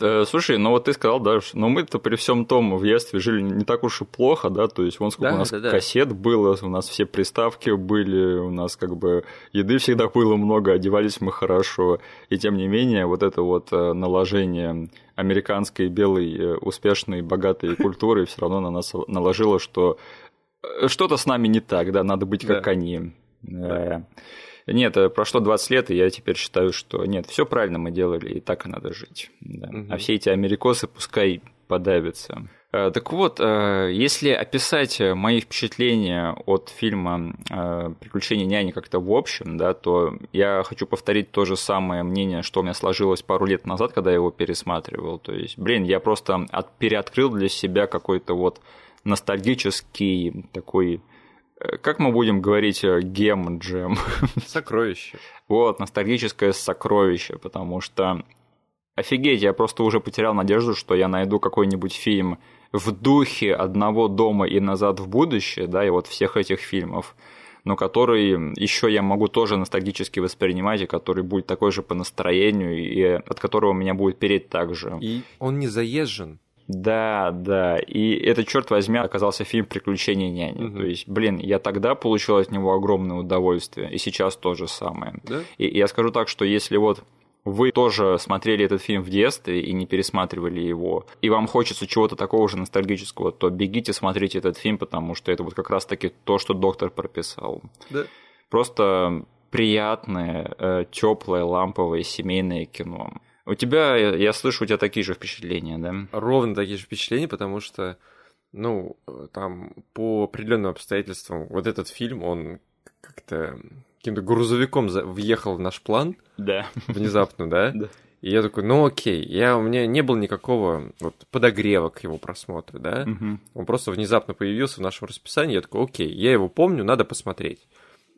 Э, Слушай, ну вот ты сказал, да, что- но мы-то при всем том в детстве жили не так уж и плохо, да, то есть вон сколько Да, у нас да, да. кассет было, у нас все приставки были, у нас как бы еды всегда было много, одевались мы хорошо, и тем не менее вот это вот э, наложение американской белой э, успешной богатой культуры все равно на нас наложило, что что-то с нами не так, да, надо быть как Да. они. Э, Нет, э, прошло 20 лет, и я теперь считаю, что нет, все правильно мы делали, и так и надо жить. да. Мгм. А все эти америкосы пускай подавятся. Э, Так вот, э, если описать э, мои впечатления от фильма э, «Приключения няни» как-то в общем, да, то я хочу повторить то же самое мнение, что у меня сложилось пару лет назад, когда я его пересматривал. То есть, блин, я просто от- переоткрыл для себя какой-то вот ностальгический такой э, как мы будем говорить э, гем джем? Сокровище. Вот, ностальгическое сокровище, потому что офигеть, я просто уже потерял надежду, что я найду какой-нибудь фильм в духе одного дома и назад в будущее, да, и вот всех этих фильмов, но который еще я могу тоже ностальгически воспринимать, и который будет такой же по настроению, и от которого меня будет переть так же. И он не заезжен. Да, да. И это, черт возьми, оказался фильм «Приключения няни». Мгм. То есть, блин, я тогда получил от него огромное удовольствие, и сейчас то же самое. Да? И и я скажу так, что если вот вы тоже смотрели этот фильм в детстве и не пересматривали его, и вам хочется чего-то такого же ностальгического, то бегите смотрите этот фильм, потому что это вот как раз-таки то, что доктор прописал. Да. Просто приятное, теплое, ламповое семейное кино. У тебя, я слышу, у тебя такие же впечатления, да? Ровно такие же впечатления, потому что, ну, там, по определенным обстоятельствам, вот этот фильм, он как-то каким-то грузовиком въехал в наш план. Да. Внезапно, да? Да. И я такой, ну окей, я, у меня не было никакого вот, подогрева к его просмотру, да? Мгм. Он просто внезапно появился в нашем расписании, я такой, окей, я его помню, надо посмотреть.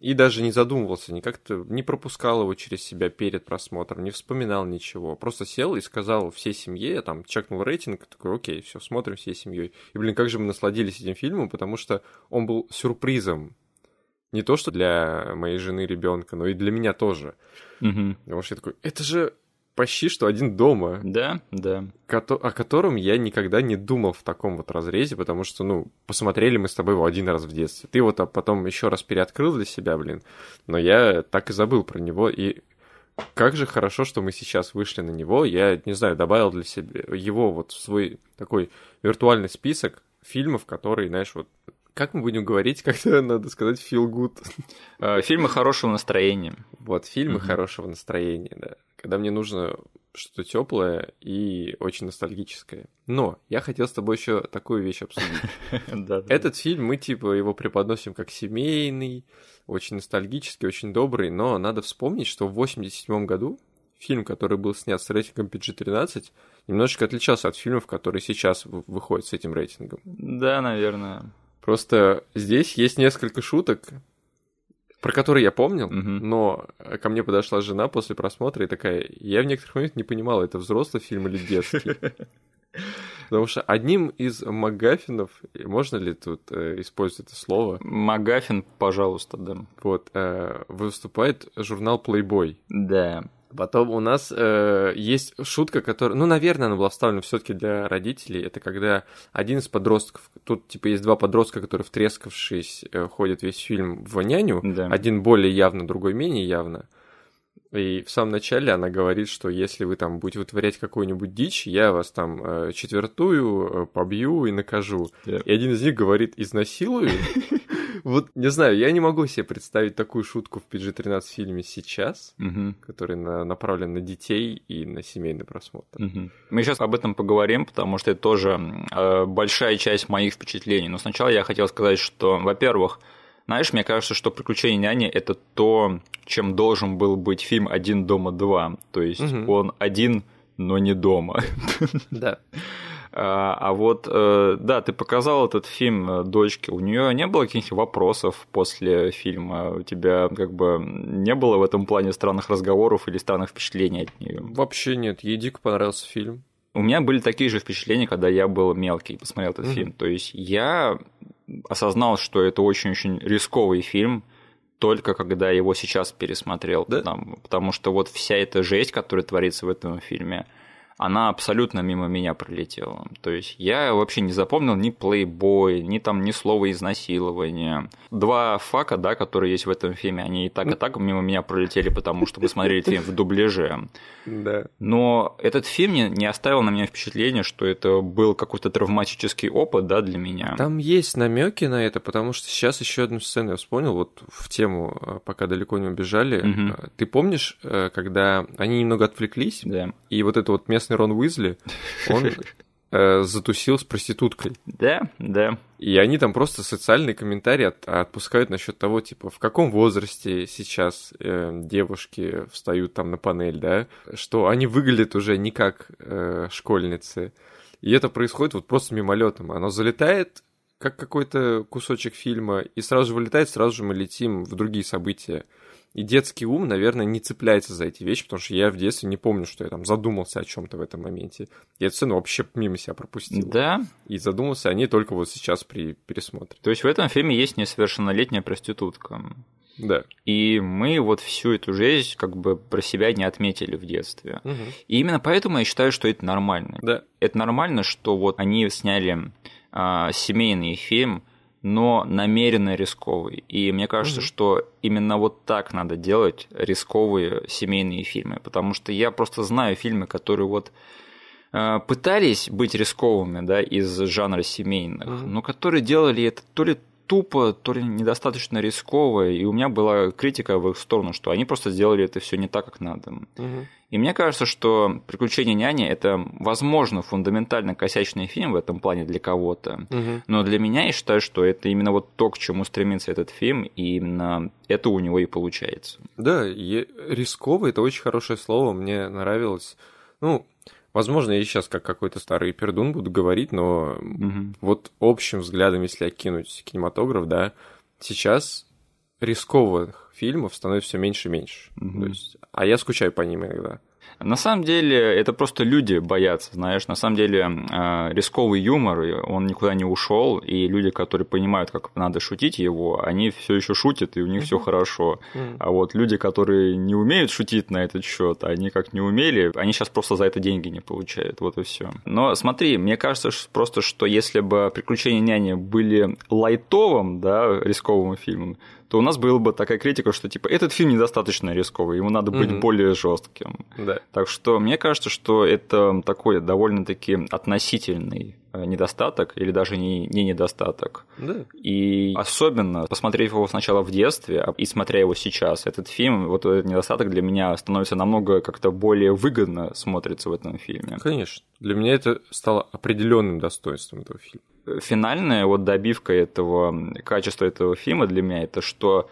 И даже не задумывался, не как-то не пропускал его через себя перед просмотром, не вспоминал ничего. Просто сел и сказал всей семье, там, чекнул рейтинг, такой, окей, все, смотрим всей семьей. И, блин, как же мы насладились этим фильмом, потому что он был сюрпризом. Не то, что для моей жены, ребенка, но и для меня тоже. Мгм. Потому что я такой, это же почти что один дома Да, да. кото- о котором я никогда не думал в таком вот разрезе, потому что, ну, посмотрели мы с тобой его один раз в детстве. Ты вот а потом еще раз переоткрыл для себя, блин. Но я так и забыл про него, и как же хорошо, что мы сейчас вышли на него. Я, не знаю, добавил для себя его вот в свой такой виртуальный список фильмов, которые, знаешь, вот как мы будем говорить, [LAUGHS] когда надо сказать feel good? [LAUGHS] Э, Фильмы хорошего настроения. Вот, фильмы Мгм. хорошего настроения, да. Когда мне нужно что-то теплое и очень ностальгическое. Но я хотел с тобой еще такую вещь обсудить. [LAUGHS] Этот фильм, мы типа его преподносим как семейный, очень ностальгический, очень добрый, но надо вспомнить, что в 87 году фильм, который был снят с рейтингом PG-13, немножечко отличался от фильмов, которые сейчас выходят с этим рейтингом. Да, наверное. Просто здесь есть несколько шуток, про которые я помнил, Мгм. но ко мне подошла жена после просмотра и такая, я в некоторых моментах не понимала, это взрослый фильм или детский. [LAUGHS] Потому что одним из магафинов, можно ли тут э, использовать это слово, Магафин, пожалуйста, да. вот, э, выступает журнал Playboy. Да. Потом у нас э, есть шутка, которая, ну, наверное, она была вставлена все-таки для родителей. Это когда один из подростков, тут типа есть два подростка, которые втрескавшись э, ходят весь фильм в няню, Да. один более явно, другой менее явно. И в самом начале она говорит, что если вы там будете вытворять какую-нибудь дичь, я вас там э, четвертую, э, побью и накажу. Да. И один из них говорит «изнасилую». [LAUGHS] Вот, не знаю, я не могу себе представить такую шутку в PG-13 фильме сейчас, который на- направлен на детей и на семейный просмотр. Мы сейчас об этом поговорим, потому что это тоже э, большая часть моих впечатлений. Но сначала я хотел сказать, что, во-первых, знаешь, мне кажется, что «Приключения няни» — это то, чем должен был быть фильм «Один дома два». То есть Мгм. он один, но не дома. Да. А а вот, э, да, ты показал этот фильм э, дочке, у нее не было каких-нибудь вопросов после фильма? У тебя как бы не было в этом плане странных разговоров или странных впечатлений от нее? Вообще нет, ей дико понравился фильм. У меня были такие же впечатления, когда я был мелкий и посмотрел этот Мгм. фильм. То есть я осознал, что это очень-очень рисковый фильм, только когда его сейчас пересмотрел. Да? Там, потому что вот вся эта жесть, которая творится в этом фильме, она абсолютно мимо меня пролетела. То есть я вообще не запомнил ни плейбой, ни там ни слова изнасилования. Два фака, да, которые есть в этом фильме, они и так, и так мимо меня пролетели, потому что мы смотрели фильм в дубляже. Да. Но этот фильм не, не оставил на меня впечатления, что это был какой-то травматический опыт, да, для меня. Там есть намеки на это, потому что сейчас еще одну сцену я вспомнил, вот в тему, э, пока далеко не убежали. Э, Ты помнишь, э, когда они немного отвлеклись, Да. и вот это вот местный Рон Уизли, он [LAUGHS] э, затусил с проституткой. Да, да. И они там просто социальные комментарии от- отпускают насчет того, типа, в каком возрасте сейчас э, девушки встают там на панель, да, что они выглядят уже не как э, школьницы. И это происходит вот просто мимолетом. Оно залетает как какой-то кусочек фильма, и сразу же вылетает, сразу же мы летим в другие события. И детский ум, наверное, не цепляется за эти вещи, потому что я в детстве не помню, что я там задумался о чем-то в этом моменте. Я эту сцену вообще мимо себя пропустил. Да. И задумался о ней только вот сейчас при пересмотре. То есть в этом фильме есть несовершеннолетняя проститутка. Да. И мы вот всю эту жизнь как бы про себя не отметили в детстве. И именно поэтому я считаю, что это нормально. Да. Это нормально, что вот они сняли а, семейный фильм, но намеренно рисковый. И мне кажется, Мгм. что именно вот так надо делать рисковые семейные фильмы. Потому что я просто знаю фильмы, которые вот а, пытались быть рисковыми, да, из жанра семейных, Мгм. но которые делали это то ли тупо, то ли недостаточно рисково, и у меня была критика в их сторону, что они просто сделали это все не так, как надо. Мгм. И мне кажется, что «Приключения няни» — это, возможно, фундаментально косячный фильм в этом плане для кого-то, Мгм. но для меня я считаю, что это именно вот то, к чему стремится этот фильм, и именно это у него и получается. Да, рисково это очень хорошее слово, мне нравилось. Ну, возможно, я сейчас как какой-то старый пердун буду говорить, но Мгм. вот общим взглядом, если окинуть кинематограф, да, сейчас рисковых фильмов становится все меньше и меньше. Мгм. То есть, а я скучаю по ним иногда. На самом деле, это просто люди боятся, знаешь. На самом деле, э, рисковый юмор, он никуда не ушел, и люди, которые понимают, как надо шутить его, они все еще шутят, и у них все хорошо. А вот люди, которые не умеют шутить на этот счет, они как не умели, они сейчас просто за это деньги не получают. Вот и все. Но смотри, мне кажется ш- просто, что если бы приключения няни были лайтовым, да, рисковым фильмом, то у нас была бы такая критика, что типа этот фильм недостаточно рисковый, ему надо быть Мгм. более жестким. Да. Так что мне кажется, что это такой довольно-таки относительный э, недостаток или даже не, не недостаток. Да. И особенно посмотреть его сначала в детстве а- и смотря его сейчас, этот фильм, вот этот недостаток для меня становится намного как-то более выгодно смотрится в этом фильме. Конечно. Для меня это стало определенным достоинством этого фильма. Финальная вот добивка этого качества этого фильма для меня это что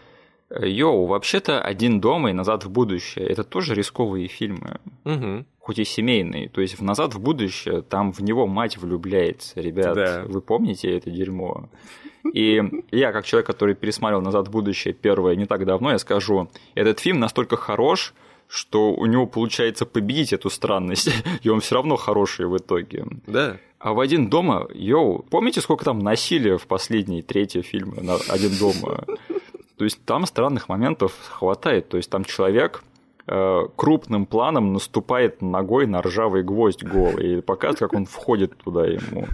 э, Йоу, вообще-то «Один дома» и «Назад в будущее» — это тоже рисковые фильмы. Угу. хоть и семейный. То есть в «Назад в будущее» там в него мать влюбляется. Ребят, Да. вы помните это дерьмо? И я, как человек, который пересматривал «Назад в будущее» первое не так давно, я скажу, этот фильм настолько хорош, что у него получается победить эту странность, [LAUGHS] и он все равно хороший в итоге. Да. А в «Один дома», йоу, помните, сколько там насилия в последней, третьей фильме на «Один дома»? То есть там странных моментов хватает. То есть там человек э, крупным планом наступает ногой на ржавый гвоздь голый и показывает, как он входит туда ему.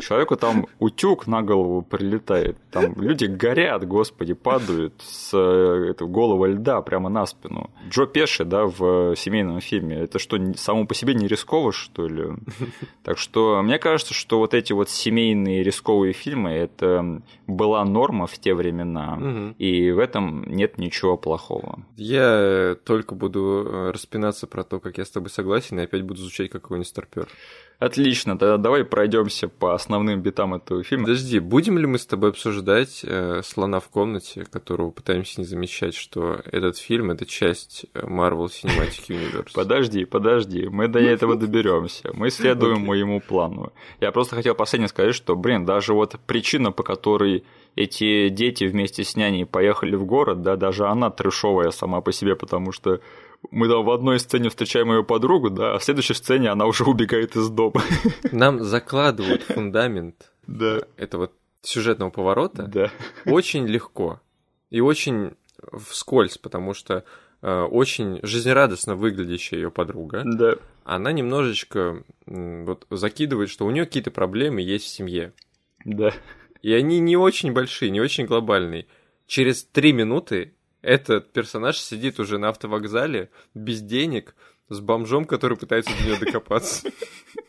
Человеку там утюг на голову прилетает. Там люди горят, господи, падают с э, этого голого льда прямо на спину. Джо Пеши, да, в семейном фильме. Это что, само по себе не рисково, что ли? [LAUGHS] Так что мне кажется, что вот эти вот семейные рисковые фильмы, это была норма в те времена. Мгм. И в этом нет ничего плохого. Я только буду э, распинаться про то, как я с тобой согласен, и опять буду звучать как какой-нибудь старпер. Отлично, тогда давай пройдемся по основным битам этого фильма. Подожди, будем ли мы с тобой обсуждать э, слона в комнате, которого пытаемся не замечать, что этот фильм это часть э, Marvel Cinematic [LAUGHS] Universe? Подожди, подожди, мы до этого доберемся. Мы следуем моему плану. Я просто хотел последнее сказать, что, блин, даже вот причина, по которой эти дети вместе с няней поехали в город, да, даже она трешовая сама по себе, потому что мы там в одной сцене встречаем ее подругу, да, а в следующей сцене она уже убегает из дома. [LAUGHS] Нам закладывают фундамент Да. этого сюжетного поворота Да. очень легко и очень вскользь, потому что э, очень жизнерадостно выглядящая ее подруга, Да. она немножечко вот закидывает, что у нее какие-то проблемы есть в семье. Да. И они не очень большие, не очень глобальные. Через три минуты этот персонаж сидит уже на автовокзале без денег, с бомжом, который пытается до нее докопаться.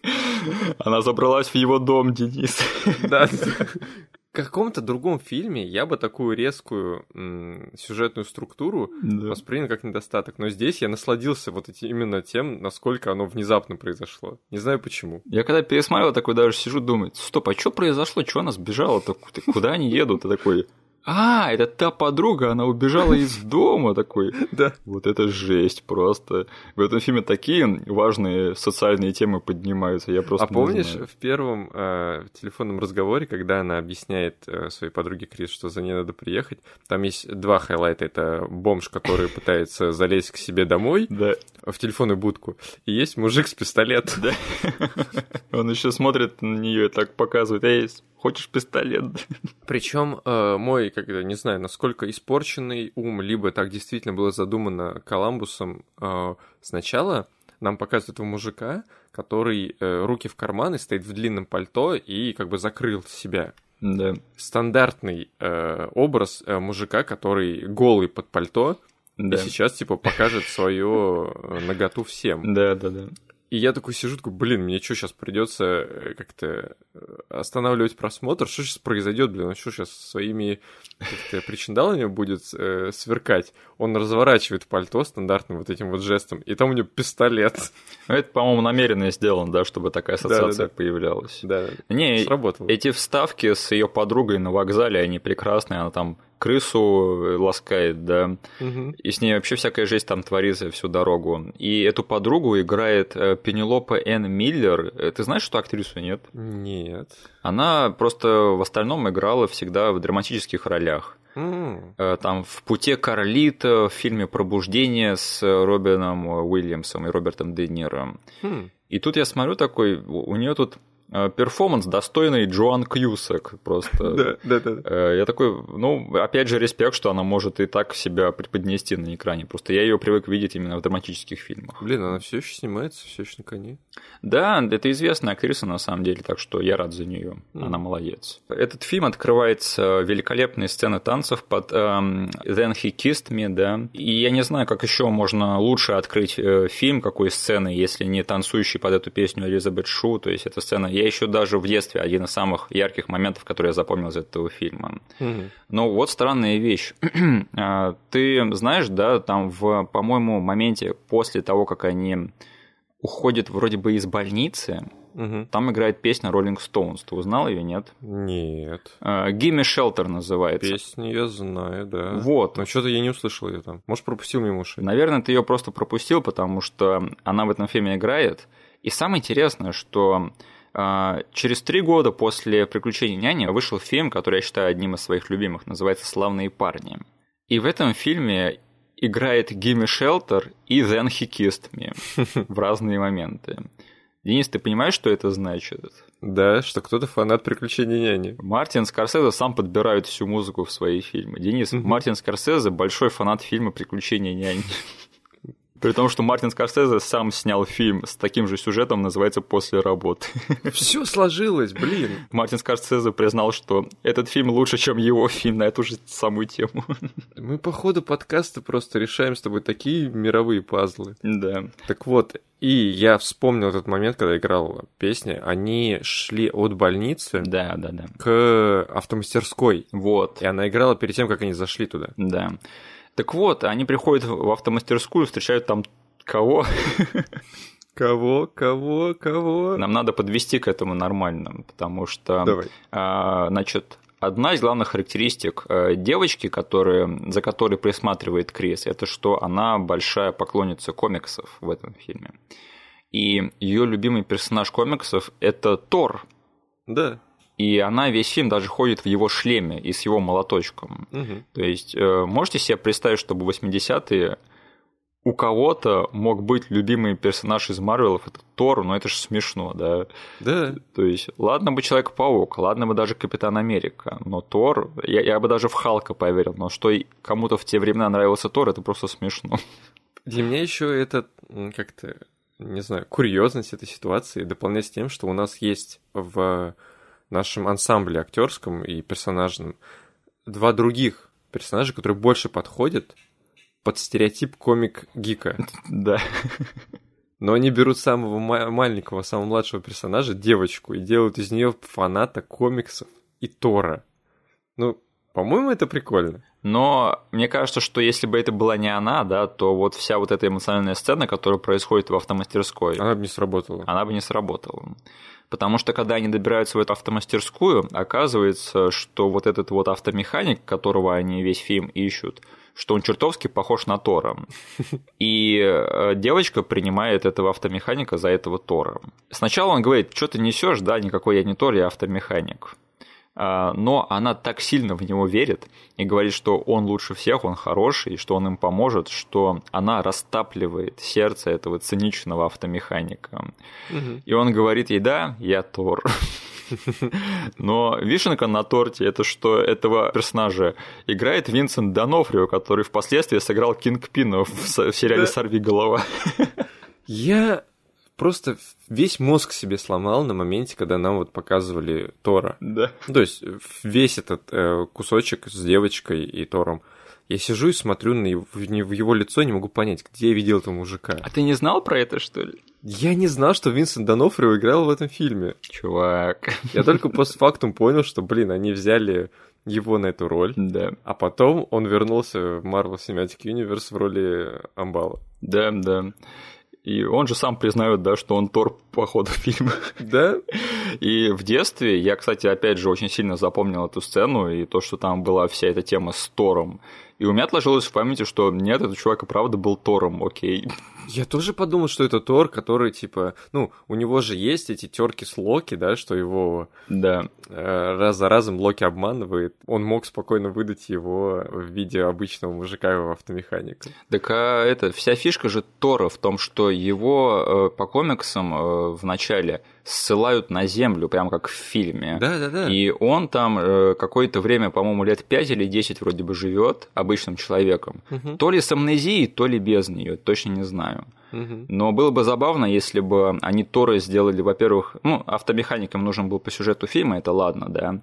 [LAUGHS] Она забралась в его дом, Денис. [LAUGHS] Да. В каком-то другом фильме я бы такую резкую м, сюжетную структуру Да. воспринял как недостаток. Но здесь я насладился вот эти, именно тем, насколько оно внезапно произошло. Не знаю почему. Я когда пересматривал, такой даже сижу, думаю, стоп, а что произошло, что она сбежала-то, куда они едут? И такой, а, это та подруга, она убежала из [LAUGHS] дома, такой. Да. Вот это жесть просто. В этом фильме такие важные социальные темы поднимаются, я просто А помнишь в первом э, телефонном разговоре, когда она объясняет э, своей подруге Крис, что за ней надо приехать, там есть два хайлайта. Это бомж, который [LAUGHS] пытается залезть к себе домой Да, в телефонную будку, и есть мужик с пистолетом. да. [LAUGHS] Он еще смотрит на нее и так показывает, эй, хочешь пистолет? Причем э, мой, когда не знаю, насколько испорченный ум, либо так действительно было задумано Коламбусом э, сначала, нам показывают этого мужика, который э, руки в карманы, стоит в длинном пальто и как бы закрыл себя. Да, Стандартный э, образ э, мужика, который голый под пальто, да. и сейчас типа покажет свою э, наготу всем. Да, да, да. И я такой сижу, такой, блин, мне что, сейчас придется э, как-то э, останавливать просмотр? Что сейчас произойдет, блин? Он что сейчас своими причиндалами будет э, сверкать? Он разворачивает пальто стандартным вот этим вот жестом, и там у него пистолет. Ну, это, по-моему, намеренно сделано, да, чтобы такая ассоциация да, да, да. появлялась. Да, не, сработало. Эти вставки с ее подругой на вокзале, они прекрасные, она там крысу ласкает, да, угу. и с ней вообще всякая жизнь там творится всю дорогу. И эту подругу играет э, Пенелопа Н. Миллер. Э, ты знаешь, что актрису нет? Нет. Она просто в остальном играла всегда в драматических ролях. Mm. Там в «Путе Карлита», в фильме «Пробуждение» с Робином Уильямсом и Робертом Де Ниро. Mm. И тут я смотрю такой, у нее тут Э, перформанс достойный Джоан Кьюсак просто. [LAUGHS] Да, да, да. Э, я такой, ну, опять же, респект, что она может и так себя преподнести на экране. Просто я ее привык видеть именно в драматических фильмах. Блин, она все еще снимается, все еще на коне. Да, это известная актриса на самом деле, так что я рад за нее. Mm. Она молодец. Этот фильм открывается великолепной сцены танцев под um, Then He Kissed Me, да. И я не знаю, как еще можно лучше открыть э, фильм, какой сцены, если не танцующий под эту песню Элизабет Шу. То есть эта сцена я еще даже в детстве один из самых ярких моментов, которые я запомнил из этого фильма. Угу. Но вот странная вещь. [CLEARS THROAT] А, ты знаешь, да, там в, по-моему, моменте после того, как они уходят вроде бы из больницы, Угу. Там играет песня Rolling Stones. Ты узнал ее, нет? Нет. Gimme Shelter называется. Песню я знаю, да. Вот. Но что-то я не услышал ее там. Может, пропустил мимо ушей. Наверное, ты ее просто пропустил, потому что она в этом фильме играет. И самое интересное, что а, через три года после «Приключений няни» вышел фильм, который я считаю одним из своих любимых, называется «Славные парни». И в этом фильме играет Гимми Шелтер и Then He Kissed Me в разные моменты. Денис, ты понимаешь, что это значит? Да, что кто-то фанат «Приключений няни». Мартин Скорсезе сам подбирает всю музыку в свои фильмы. Денис, Мартин Скорсезе большой фанат фильма «Приключения няни». При том, что Мартин Скорсезе сам снял фильм с таким же сюжетом, называется «После работы». [LAUGHS] Все сложилось, блин. Мартин Скорсезе признал, что этот фильм лучше, чем его фильм на эту же самую тему. [LAUGHS] Мы по ходу подкаста просто решаем с тобой такие мировые пазлы. Да. Так вот, и я вспомнил этот момент, когда играл песни. Они шли от больницы да, да, да. к автомастерской. Вот. И она играла перед тем, как они зашли туда. Да. Так вот, они приходят в автомастерскую, встречают там кого? Кого, кого, кого? Нам надо подвести к этому нормально, потому что, Давай. А, значит, одна из главных характеристик э, девочки, которые, за которой присматривает Крис, это что она большая поклонница комиксов в этом фильме. И ее любимый персонаж комиксов это Тор. Да. И она весь фильм даже ходит в его шлеме и с его молоточком. Угу. То есть, э, можете себе представить, чтобы в 80-е у кого-то мог быть любимый персонаж из Марвелов, это Тор, но это же смешно, да? Да. То есть, ладно бы Человек-паук, ладно бы даже Капитан Америка, но Тор, я, я бы даже в Халка поверил, но что кому-то в те времена нравился Тор, это просто смешно. Для меня еще это как-то, не знаю, курьезность этой ситуации дополняется тем, что у нас есть в нашем ансамбле актерском и персонажном два других персонажа, которые больше подходят под стереотип комик-гика. [LAUGHS] Да. Но они берут самого маленького, самого младшего персонажа, девочку, и делают из нее фаната комиксов и Тора. Ну, по-моему, это прикольно. Но мне кажется, что если бы это была не она, да, то вот вся вот эта эмоциональная сцена, которая происходит в автомастерской... Она бы не сработала. Она бы не сработала. Потому что когда они добираются в эту автомастерскую, оказывается, что вот этот вот автомеханик, которого они весь фильм ищут, что он чертовски похож на Тора. И э, девочка принимает этого автомеханика за этого Тора. Сначала он говорит, что ты несешь, да, никакой я не Тор, я автомеханик. А, но она так сильно в него верит и говорит, что он лучше всех, он хороший, и что он им поможет, что она растапливает сердце этого циничного автомеханика. Угу. И он говорит ей, да, я Тор. Но вишенка на торте это что этого персонажа играет Винсент Донофрио, который впоследствии сыграл Кинг Пина в сериале «Сорви голова». Я просто весь мозг себе сломал на моменте, когда нам вот показывали Тора. Да. То есть весь этот э, кусочек с девочкой и Тором. Я сижу и смотрю на его, в его лицо, не могу понять, где я видел этого мужика. А ты не знал про это, что ли? Я не знал, что Винсент Донофрио играл в этом фильме. Чувак. Я только постфактум понял, что, блин, они взяли его на эту роль. Да. А потом он вернулся в Marvel Cinematic Universe в роли Амбала. Да, да. И он же сам признает, да, что он Тор по ходу [LAUGHS] фильма. Да? И в детстве я, кстати, опять же, очень сильно запомнил эту сцену и то, что там была вся эта тема с Тором. И у меня отложилось в памяти, что нет, этот чувак и правда был Тором, окей. Я тоже подумал, что это Тор, который, типа, ну, у него же есть эти терки с Локи, да, что его да. э, раз за разом Локи обманывает. Он мог спокойно выдать его в виде обычного мужика его автомеханика. Так а это, вся фишка же Тора в том, что его э, по комиксам э, в начале ссылают на землю, прям как в фильме. Да, да, да. И он там э, какое-то время, по-моему, лет 5 или 10 вроде бы живет обычным человеком. Угу. То ли с амнезией, то ли без нее, точно не знаю. Угу. Но было бы забавно, если бы они Торы сделали, во-первых, ну, автомехаником нужен был по сюжету фильма, это ладно, да.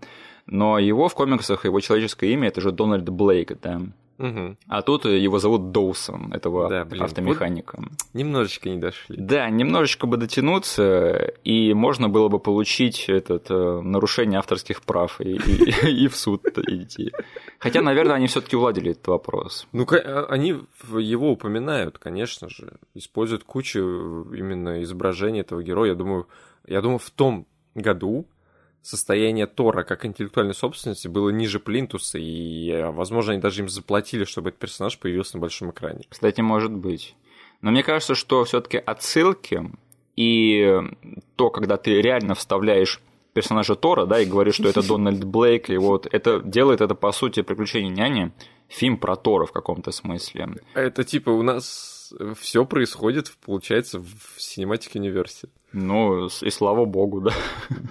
Но его в комиксах, его человеческое имя, это же Дональд Блейк, да. Угу. А тут его зовут Доусон, этого Да, блин, автомеханика. Немножечко не дошли. Да, немножечко бы дотянуться, и можно было бы получить этот, э, нарушение авторских прав и, и- [LAUGHS] и в суд идти. Хотя, наверное, они все-таки уладили этот вопрос. Ну, а- они его упоминают, конечно же. Используют кучу именно изображений этого героя. Я думаю, я думаю, в том году состояние Тора как интеллектуальной собственности было ниже Плинтуса, и, возможно, они даже им заплатили, чтобы этот персонаж появился на большом экране. Кстати, может быть. Но мне кажется, что все-таки отсылки и то, когда ты реально вставляешь персонажа Тора, да, и говоришь, что это [LAUGHS] Дональд Блейк, и вот это делает это, по сути, «Приключения няни», фильм про Тора в каком-то смысле. Это типа у нас все происходит, получается, в Cinematic Universe. Ну, и слава богу, да.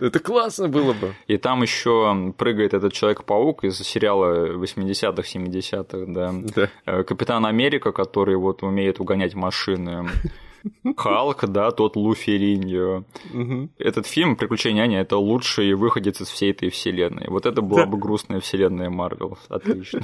Это классно было бы. И там еще прыгает этот Человек-паук из сериала 80-х, 70-х, да. Да. Э, Капитан Америка, который вот умеет угонять машины. Халк, да, тот Лу Ферриньо. Мгм. Этот фильм «Приключения Ани» — это лучший выходец из всей этой вселенной. Вот это была Да. бы грустная вселенная Марвел. Отлично.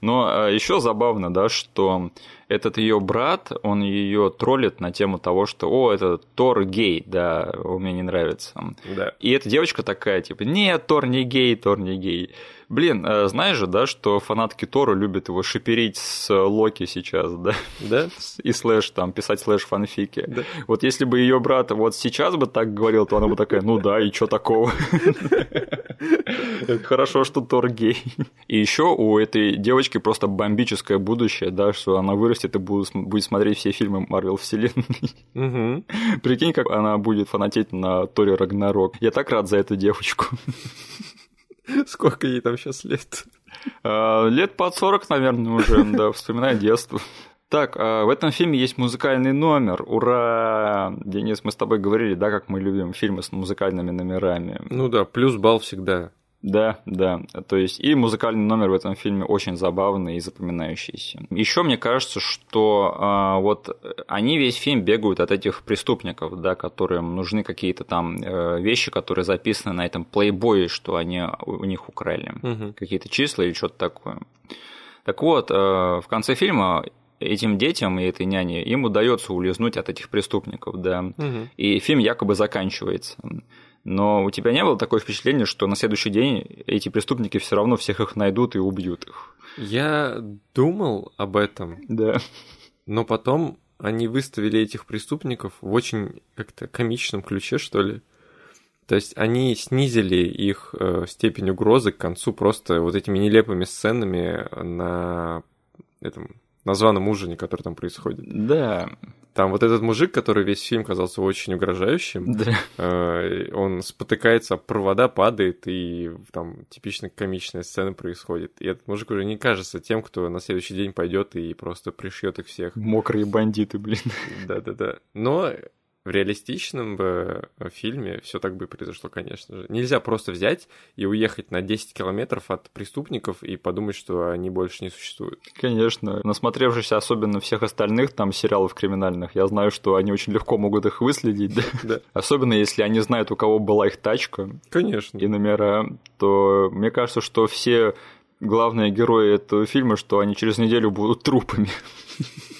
Но еще забавно, да, что этот ее брат, он ее троллит на тему того, что «О, это Тор гей, да, он мне не нравится». Да. И эта девочка такая, типа, нет, Тор не гей, Тор не гей. Блин, э, знаешь же, да, что фанатки Тора любят его шиперить с Локи сейчас, да? Да? И слэш там, писать слэш фанфики. Да. Вот если бы ее брат вот сейчас бы так говорил, то она бы такая, ну да, и что такого? Хорошо, что Тор гей. И еще у этой девочки просто бомбическое будущее, да, что она вырастет и будет см- будет смотреть все фильмы Марвел вселенной. Прикинь, как она будет фанатеть на Торе Рагнарок. Я так рад за эту девочку. [LAUGHS] Сколько ей там сейчас лет? А, Лет под 40, наверное, уже, [LAUGHS] да, вспоминаю детство. Так, а в этом фильме есть музыкальный номер. Ура! Денис, мы с тобой говорили, да, как мы любим фильмы с музыкальными номерами. Ну да, плюс балл всегда. Да, да. То есть и музыкальный номер в этом фильме очень забавный и запоминающийся. Еще мне кажется, что а, вот они весь фильм бегают от этих преступников, да, которым нужны какие-то там э, вещи, которые записаны на этом плейбое, что они у них украли. Мгм. Какие-то числа или что-то такое. Так вот, э, в конце фильма этим детям и этой няне им удается улизнуть от этих преступников, да. Мгм. И фильм якобы заканчивается. Но у тебя не было такое впечатление, что на следующий день эти преступники все равно всех их найдут и убьют их? Я думал об этом, Да. но потом они выставили этих преступников в очень как-то комичном ключе, что ли. То есть они снизили их э, степень угрозы к концу просто вот этими нелепыми сценами на этом названном ужине, который там происходит. Да. Там вот этот мужик, который весь фильм казался очень угрожающим, Да. э, он спотыкается, провода падает, и там типично комичная сцена происходит. И этот мужик уже не кажется тем, кто на следующий день пойдет и просто пришьет их всех. Мокрые бандиты, блин. Да-да-да. Но в реалистичном бы фильме все так бы и произошло, конечно же. Нельзя просто взять и уехать на 10 километров от преступников и подумать, что они больше не существуют. Конечно. Насмотревшись особенно всех остальных там сериалов криминальных, я знаю, что они очень легко могут их выследить. да. Да. Особенно если они знают, у кого была их тачка Конечно. и номера, то мне кажется, что все главные герои этого фильма, что они через неделю будут трупами.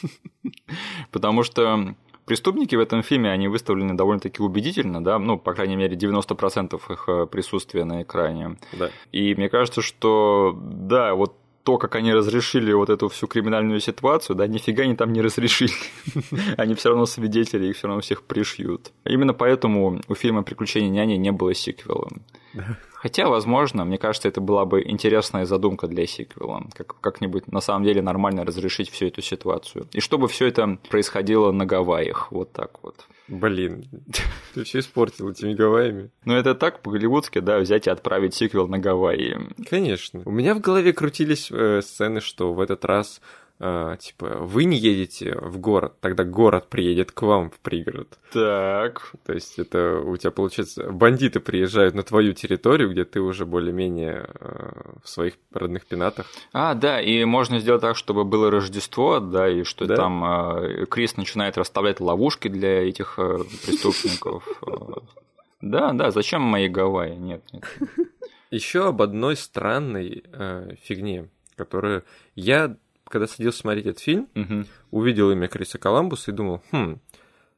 [LAUGHS] Потому что преступники в этом фильме, они выставлены довольно-таки убедительно, да, ну, по крайней мере, 90% их э, присутствия на экране. Да. И мне кажется, что, да, вот то, как они разрешили вот эту всю криминальную ситуацию, да, нифига они там не разрешили. [LAUGHS] Они все равно свидетели, их все равно всех пришьют. Именно поэтому у фильма «Приключения няни» не было сиквела. [LAUGHS] Хотя, возможно, мне кажется, это была бы интересная задумка для сиквела. Как, как-нибудь на самом деле нормально разрешить всю эту ситуацию. И чтобы все это происходило на Гавайях. Вот так вот. Блин, [LAUGHS] ты все испортил этими Гавайями. Ну, это так по-голливудски, да, взять и отправить сиквел на Гавайи. Конечно. У меня в голове крутились э, сцены, что в этот раз э, типа, вы не едете в город, тогда город приедет к вам в пригород. Так. То есть это у тебя, получается, бандиты приезжают на твою территорию, где ты уже более-менее э, в своих родных пенатах. А, да, и можно сделать так, чтобы было Рождество, да, и что Да. там э, Крис начинает расставлять ловушки для этих э, преступников. [LAUGHS] Да, да, зачем мои Гавайи? Нет, нет. Еще об одной странной э, фигне, которую я, когда садился смотреть этот фильм, Мгм. увидел имя Криса Коламбуса и думал, хм,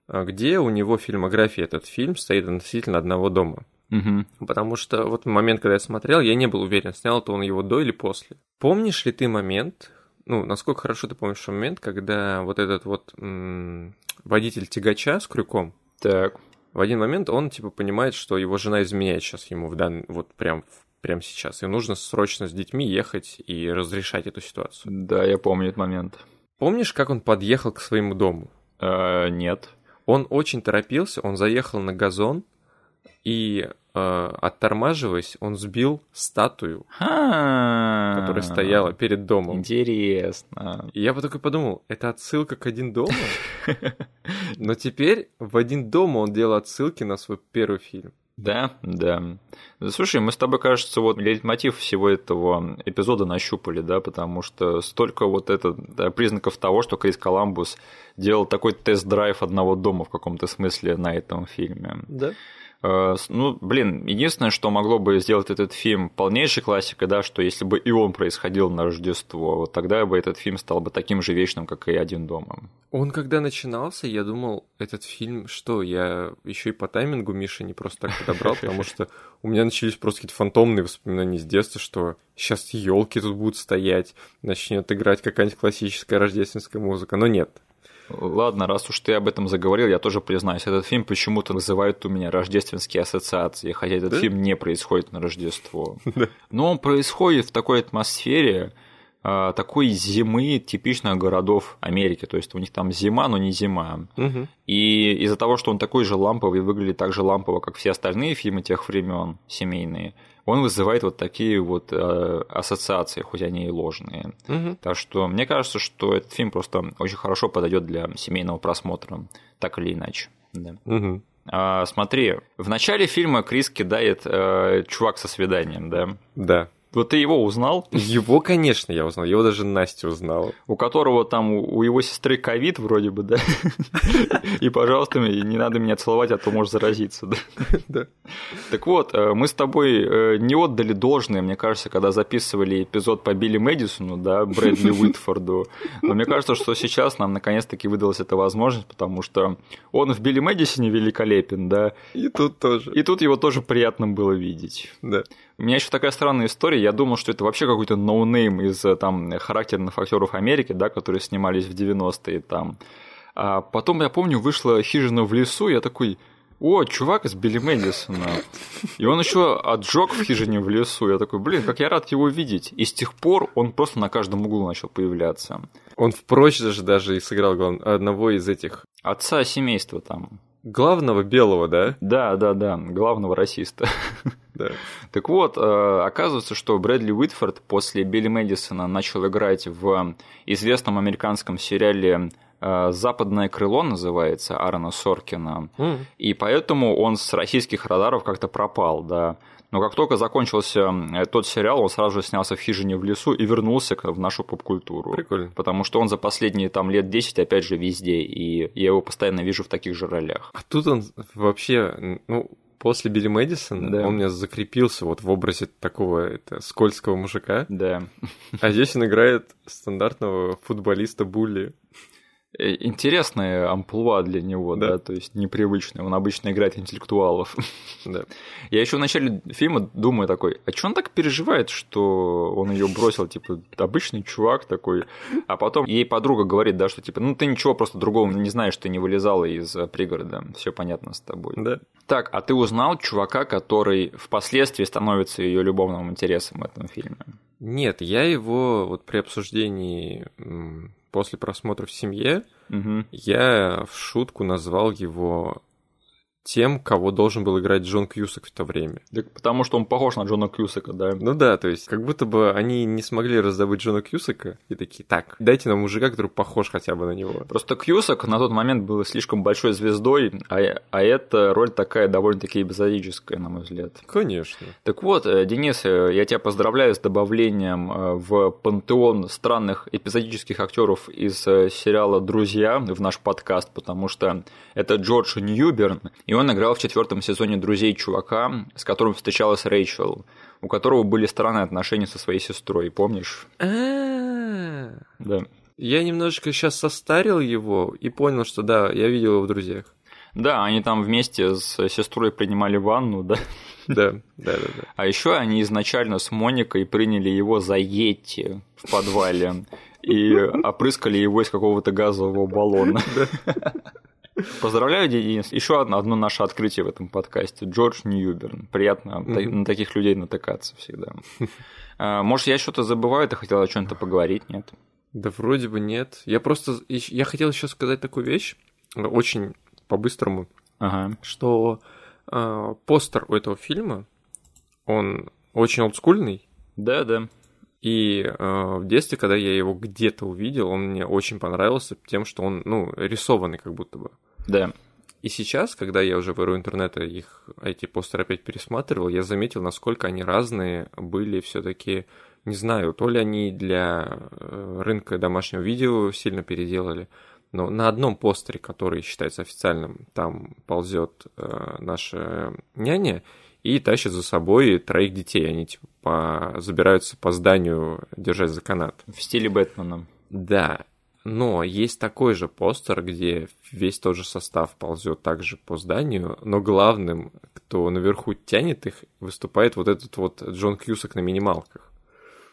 а где у него фильмография этот фильм стоит относительно одного дома? Мгм. Потому что вот в момент, когда я смотрел, я не был уверен, снял то он его до или после. Помнишь ли ты момент, ну, насколько хорошо ты помнишь момент, когда вот этот вот м, водитель тягача с крюком, Так. в один момент он, типа, понимает, что его жена изменяет сейчас ему в дан... вот прям, прям сейчас, и нужно срочно с детьми ехать и разрешать эту ситуацию. Да, я помню этот момент. Помнишь, как он подъехал к своему дому? Э, Нет. Он очень торопился, он заехал на газон, и, э, оттормаживаясь, он сбил статую, Ха. которая стояла перед домом. Интересно. И я вот такой подумал, это отсылка к «Один дома»? [LAUGHS] Но теперь в «Один дома» он делал отсылки на свой первый фильм. Да, да. Слушай, мы с тобой, кажется, вот лейтмотив всего этого эпизода нащупали, да, потому что столько вот это да, признаков того, что Крис Коламбус делал такой тест-драйв одного дома в каком-то смысле на этом фильме. Да. Э, Ну, блин, единственное, что могло бы сделать этот фильм полнейшей классикой, да, что если бы и он происходил на Рождество, вот тогда бы этот фильм стал бы таким же вечным, как и «Один дома». Он когда начинался, я думал, этот фильм, что, я еще и по таймингу Миша не просто так подобрал, потому [LAUGHS] что у меня начались просто какие-то фантомные воспоминания с детства, что сейчас елки тут будут стоять, начнет играть какая-нибудь классическая рождественская музыка, но нет. Ладно, раз уж ты об этом заговорил, я тоже признаюсь, этот фильм почему-то вызывает у меня рождественские ассоциации, хотя этот Да? фильм не происходит на Рождество. [LAUGHS] Но он происходит в такой атмосфере, а, такой зимы типичных городов Америки. То есть у них там зима, но не зима. Мгм. И из-за того, что он такой же ламповый, выглядит так же лампово, как все остальные фильмы тех времен, семейные, он вызывает вот такие вот э, ассоциации, хоть они и ложные. Мгм. Так что мне кажется, что этот фильм просто очень хорошо подойдет для семейного просмотра, так или иначе. Да. Мгм. А, смотри, в начале фильма Крис кидает э, чувак со свиданием, да? Да. Вот ты его узнал, Его, конечно, я узнал. Его даже Настя узнала. у которого там у его сестры ковид вроде бы, да? И, пожалуйста, не надо меня целовать, а то можешь заразиться, да? Да. Так вот, э, мы с тобой э, не отдали должное, мне кажется, когда записывали эпизод по Билли Мэдисону, да, Брэдли Уитфорду. Но мне кажется, что сейчас нам наконец-таки выдалась эта возможность, потому что он в Билли Мэдисоне великолепен, да, И тут тоже. и тут его тоже приятно было видеть. Да. У меня еще такая странная история. Я думал, что это вообще какой-то no-name из э, там характерных актеров Америки, да, которые снимались в 90-е там. А потом, я помню, вышла хижина в лесу, я такой, о, чувак из Билли Мэдисона. И он еще отжег в хижине в лесу. Я такой, блин, как я рад его видеть. И с тех пор он просто на каждом углу начал появляться. Он в даже, даже и сыграл глав- одного из этих Отца семейства там. главного белого, да? Да, да, да, главного расиста. [LAUGHS] Да. Так вот, э, оказывается, что Брэдли Уитфорд после Билли Мэдисона начал играть в известном американском сериале э, «Западное крыло» называется, Аарона Соркина. М. И поэтому он с российских радаров как-то пропал, да. Но как только закончился тот сериал, он сразу же снялся в «Хижине в лесу» и вернулся в нашу поп-культуру. Прикольно. Потому что он за последние там лет 10 опять же везде, и я его постоянно вижу в таких же ролях. А тут он вообще, ну, после Билли Мэдисона Да. он у меня закрепился вот в образе такого это, скользкого мужика. Да. А здесь он играет стандартного футболиста-булли. Э, Интересная амплуа для него, Да. да. то есть непривычная. Он обычно играет интеллектуалов. [LAUGHS] Да. Я еще в начале фильма думаю такой, а что он так переживает, что он ее бросил, типа, обычный чувак такой. А потом ей подруга говорит, да, что типа, ну ты ничего просто другого не знаешь, ты не вылезала из э, пригорода, все понятно с тобой. Да. Так, а ты узнал чувака, который впоследствии становится ее любовным интересом в этом фильме? Нет, я его вот при обсуждении после просмотра в семье, Мгм. я в шутку назвал его тем, кого должен был играть Джон Кьюсак в то время. Так потому что он похож на Джона Кьюсака, да. Ну да, то есть как будто бы они не смогли раздобыть Джона Кьюсака и такие, так, дайте нам мужика, который похож хотя бы на него. Просто Кьюсак на тот момент был слишком большой звездой, а, а эта роль такая довольно-таки эпизодическая, на мой взгляд. Конечно. Так вот, э, Денис, э, я тебя поздравляю с добавлением э, в пантеон странных эпизодических актеров из сериала «Друзья» в наш подкаст, потому что это Джордж Ньюберн, и он играл в четвертом сезоне «Друзей чувака», с которым встречалась Рэйчел, у которого были странные отношения со своей сестрой, помнишь? А, Да. Я немножечко сейчас состарил его и понял, что да, я видел его в друзьях. Да, они там вместе с сестрой принимали ванну, да. Да, да, да, да. А еще они изначально с Моникой приняли его за Йети в подвале и опрыскали его из какого-то газового баллона. Поздравляю, Денис. Еще одно, одно наше открытие в этом подкасте. Джордж Ньюберн. Приятно Мгм. на таких людей натыкаться всегда. [LAUGHS] А, Может, я что-то забываю, ты хотел о чем-то поговорить, нет? Да вроде бы нет. Я просто... Я хотел еще сказать такую вещь, э, очень по-быстрому, Ага. что э, постер у этого фильма, он очень олдскульный, Да, да. И э, в детстве, когда я его где-то увидел, он мне очень понравился тем, что он, ну, рисованный как будто бы. Да. И сейчас, когда я уже в эру интернета их, эти постеры опять пересматривал, я заметил, насколько они разные были все таки не знаю, то ли они для э, рынка домашнего видео сильно переделали, но на одном постере, который считается официальным, там ползет э, наша няня и тащит за собой троих детей. Они типа по- забираются по зданию, держась за канат. В стиле Бэтмена. Да, но есть такой же постер, где весь тот же состав ползет также по зданию, но главным, кто наверху тянет их, выступает вот этот вот Джон Кьюсак на минималках.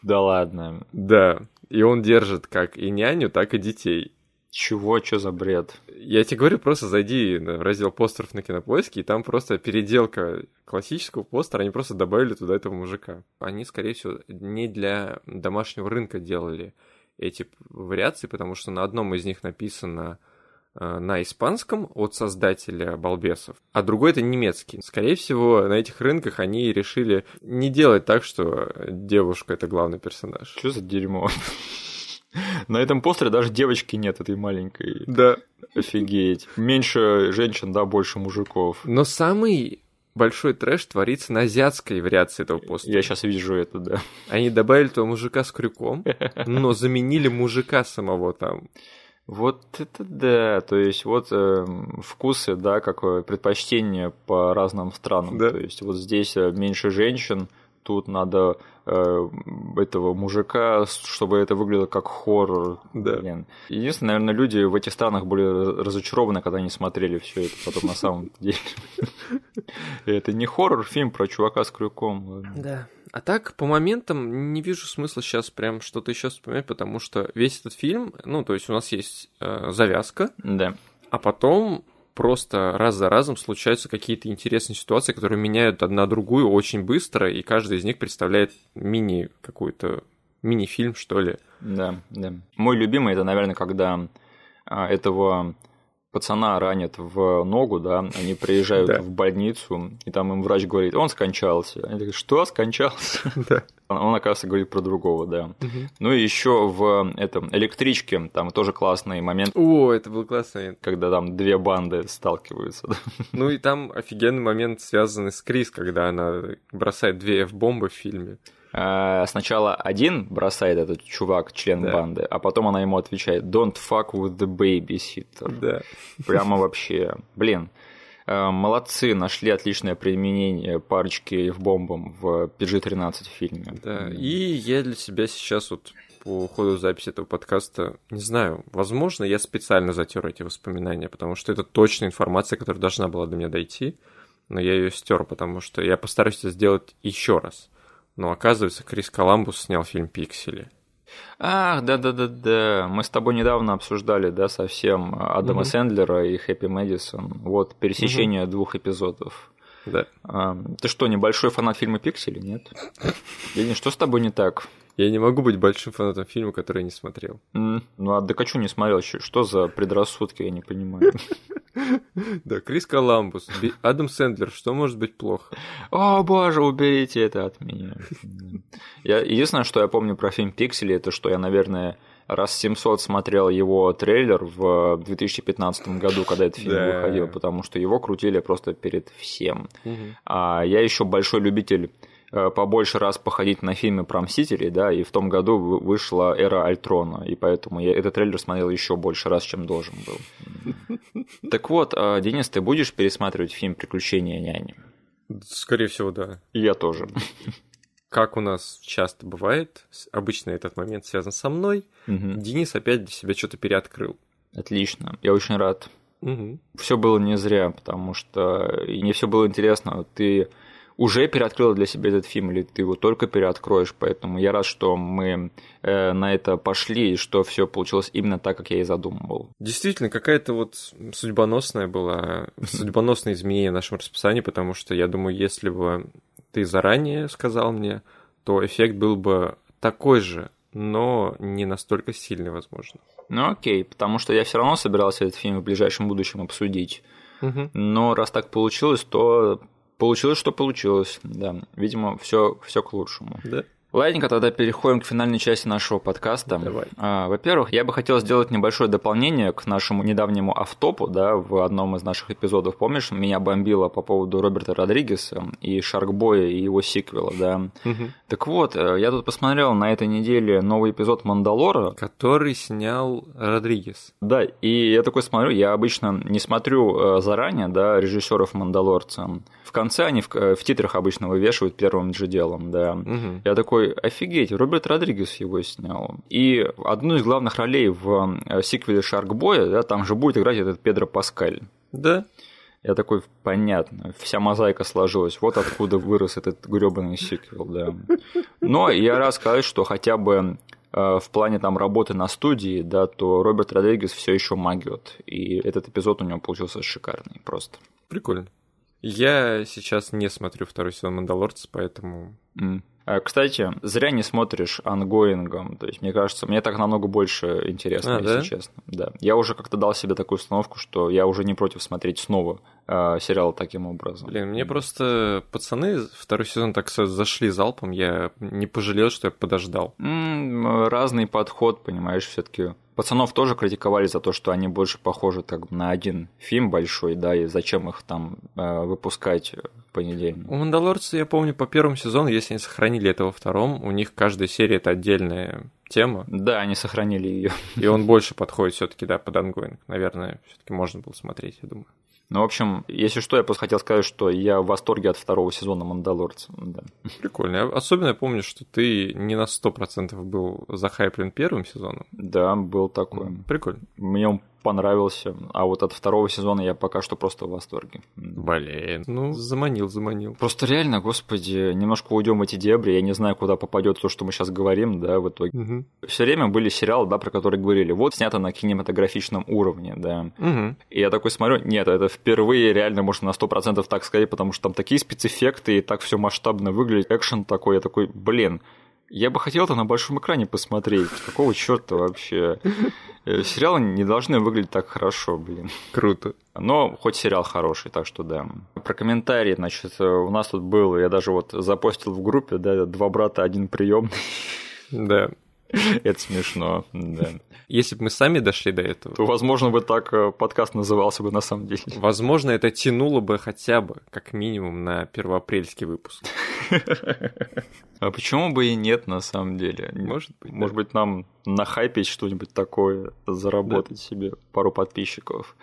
Да ладно. Да, и он держит как и няню, так и детей. Чего, что за бред? Я тебе говорю, просто зайди в раздел постеров на кинопоиске, и там просто переделка классического постера, они просто добавили туда этого мужика. Они, скорее всего, не для домашнего рынка делали эти вариации, потому что на одном из них написано э, на испанском от создателя балбесов, а другой это немецкий. Скорее всего, на этих рынках они решили не делать так, что девушка это главный персонаж. Что за дерьмо? На этом постере даже девочки нет этой маленькой. Да. Офигеть. Меньше женщин, да, больше мужиков. Но самый большой трэш творится на азиатской вариации этого постера. Я сейчас вижу это, да. Они добавили того мужика с крюком, но заменили мужика самого там. Вот это да, то есть вот э, вкусы, да, как э, предпочтения по разным странам. Да. То есть вот здесь э, меньше женщин, тут надо э, этого мужика, чтобы это выглядело как хоррор. Да. Блин. Единственное, наверное, люди в этих странах были раз- разочарованы, когда они смотрели все это потом на самом [LAUGHS] деле. Это не хоррор, фильм про чувака с крюком. Да. А так, по моментам, не вижу смысла сейчас прям что-то еще вспоминать, потому что весь этот фильм, ну, то есть у нас есть э, завязка, Да. а потом просто раз за разом случаются какие-то интересные ситуации, которые меняют одна другую очень быстро, и каждый из них представляет мини какой-то мини-фильм, что ли. Да, да. Мой любимый это, наверное, когда а, этого пацана ранят в ногу, да, они приезжают Да. в больницу, и там им врач говорит, он скончался. Они такие, что, скончался? [LAUGHS] Да. Он, оказывается, говорит про другого, да. Ну и еще в этом электричке, там тоже классный момент, О, это был классный когда там две банды сталкиваются. да. [LAUGHS] Ну и там офигенный момент, связанный с Крис, когда она бросает две F-бомбы в фильме. А, Сначала один бросает этот чувак, член Да. банды, а потом она ему отвечает, don't fuck with the babysitter. Да. Прямо вообще, блин. Э, молодцы, нашли отличное применение парочки в бомбам в PG-13 фильме. Да, и я для себя сейчас вот по ходу записи этого подкаста, не знаю, возможно, я специально затер эти воспоминания, потому что это точная информация, которая должна была до меня дойти, но я ее стер, потому что я постараюсь это сделать еще раз. Но оказывается, Крис Коламбус снял фильм «Пиксели». Ах, да-да-да-да. Мы с тобой недавно обсуждали, да, совсем Адама угу. Сэндлера и Хэппи Мэдисон. Вот пересечение угу. двух эпизодов. Да. А, ты что, небольшой фанат фильма «Пиксели», нет? [LAUGHS] Или что с тобой не так? Я не могу быть большим фанатом фильма, который я не смотрел. Mm, ну а Докачу не смотрел. Что за предрассудки, я не понимаю. [LAUGHS] Да, Крис Коламбус, Адам Сэндлер, что может быть плохо? О, боже, уберите это от меня. Я, единственное, что я помню про фильм «Пиксели», это что я, наверное, раз 700 смотрел его трейлер в 2015 году, когда этот фильм выходил, потому что его крутили просто перед всем. А я еще большой любитель побольше раз походить на фильмы про Мстителей, да, и в том году вышла эра Альтрона, и поэтому я этот трейлер смотрел еще больше раз, чем должен был. [LAUGHS] Так вот, а, Денис, ты будешь пересматривать фильм «Приключения няни»? Скорее всего, да. Я тоже. [LAUGHS] Как у нас часто бывает, обычно этот момент связан со мной, угу. Денис опять для себя что-то переоткрыл. Отлично, я очень рад. Угу. Все было не зря, потому что и не все было интересно. Ты уже переоткрыла для себя этот фильм, или ты его только переоткроешь, поэтому я рад, что мы э, на это пошли, и что все получилось именно так, как я и задумывал. Действительно, какая-то вот судьбоносная была, [LAUGHS] судьбоносное изменение в нашем расписании, потому что я думаю, если бы ты заранее сказал мне, то эффект был бы такой же, но не настолько сильный, возможно. Ну окей, потому что я все равно собирался этот фильм в ближайшем будущем обсудить. Угу. Но раз так получилось, то Получилось, что получилось, да. Видимо, все, все к лучшему. Да. Ладненько, тогда переходим к финальной части нашего подкаста. Давай. А, во-первых, я бы хотел сделать небольшое дополнение к нашему недавнему автопу, да, в одном из наших эпизодов. Помнишь, меня бомбило по поводу Роберта Родригеса и Шаркбоя и его сиквела, да. Угу. Так вот, э, я тут посмотрел на этой неделе новый эпизод Мандалора. Который снял Родригес. Да, и я такой смотрю, я обычно не смотрю э, заранее, да, режиссеров Мандалорца. В конце они в, э, в титрах обычно вывешивают первым же делом, да. Угу. Я такой, офигеть, Роберт Родригес его снял. И одну из главных ролей в э, сиквеле Шаркбоя, да, там же будет играть этот Педро Паскаль. Да. Я такой, понятно, вся мозаика сложилась, вот откуда вырос этот гребаный сиквел, да. Но я рад сказать, что хотя бы э, в плане там работы на студии, да, то Роберт Родригес все еще могёт. И этот эпизод у него получился шикарный просто. Прикольно. Я сейчас не смотрю второй сезон Мандалорца, поэтому... М-м. Кстати, зря не смотришь ongoing ом. То есть, мне кажется, мне так намного больше интересно, а, если да? честно. Да. Я уже как-то дал себе такую установку, что я уже не против смотреть снова э, сериал таким образом. Блин, мне просто пацаны второй сезон так зашли залпом, я не пожалел, что я подождал. М-м, разный подход, понимаешь, все-таки Пацанов тоже критиковали за то, что они больше похожи так на один фильм большой, да, и зачем их там э, выпускать в понедельник. У Мандалорца, я помню, по первому сезону, если они сохранили это во втором, у них каждая серия это отдельная тема. Да, они сохранили ее. И он больше подходит все-таки, да, под ongoing. Наверное, все-таки можно было смотреть, я думаю. Ну, в общем, если что, я просто хотел сказать, что я в восторге от второго сезона «Мандалорца». Да. Прикольно. Особенно я помню, что ты не на 100% был захайплен первым сезоном. Да, был такой. Прикольно. Мне он понравился. А вот от второго сезона я пока что просто в восторге. Блин, ну заманил, заманил. Просто реально, господи, немножко уйдем в эти дебри. Я не знаю, куда попадет то, что мы сейчас говорим, да, в итоге. Угу. Все время были сериалы, да, про которые говорили. Вот снято на кинематографичном уровне, да. Угу. И я такой смотрю, нет, это впервые реально можно на 100% так сказать, потому что там такие спецэффекты и так все масштабно выглядит, экшен такой, я такой, блин, я бы хотел это на большом экране посмотреть. Какого черта вообще? Э, сериалы не должны выглядеть так хорошо, блин. Круто. Но хоть сериал хороший, так что да. Про комментарии, значит, у нас тут было, я даже вот запостил в группе, да, два брата, один прием. Да. [LAUGHS] Это смешно, да. Если бы мы сами дошли до этого... То, возможно, бы так э, подкаст назывался бы на самом деле. [LAUGHS] Возможно, это тянуло бы хотя бы, как минимум, на первоапрельский выпуск. А почему бы и нет, на самом деле? Может быть. Может быть, нам нахайпить что-нибудь такое, заработать себе пару подписчиков.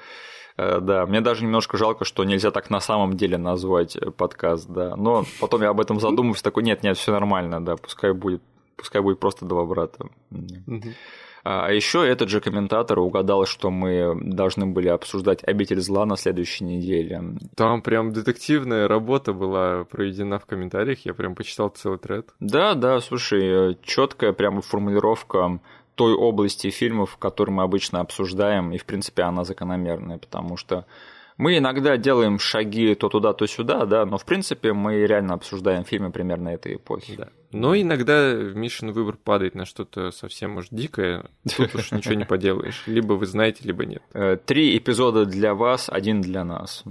Э, да, мне даже немножко жалко, что нельзя так на самом деле назвать подкаст, да. Но потом я об этом задумываюсь, такой, нет, нет, все нормально, да, пускай будет, пускай будет просто два брата. А, а еще этот же комментатор угадал, что мы должны были обсуждать «Обитель зла» на следующей неделе. Там прям детективная работа была проведена в комментариях, я прям почитал целый тред. Да, да, слушай, четкая прям формулировка той области фильмов, которые мы обычно обсуждаем, и, в принципе, она закономерная, потому что мы иногда делаем шаги то туда, то сюда, да, но, в принципе, мы реально обсуждаем фильмы примерно этой эпохи. Да. Но иногда Мишин выбор падает на что-то совсем, может, дикое. Тут уж ничего не поделаешь. Либо вы знаете, либо нет. Э, три эпизода для вас, один для нас.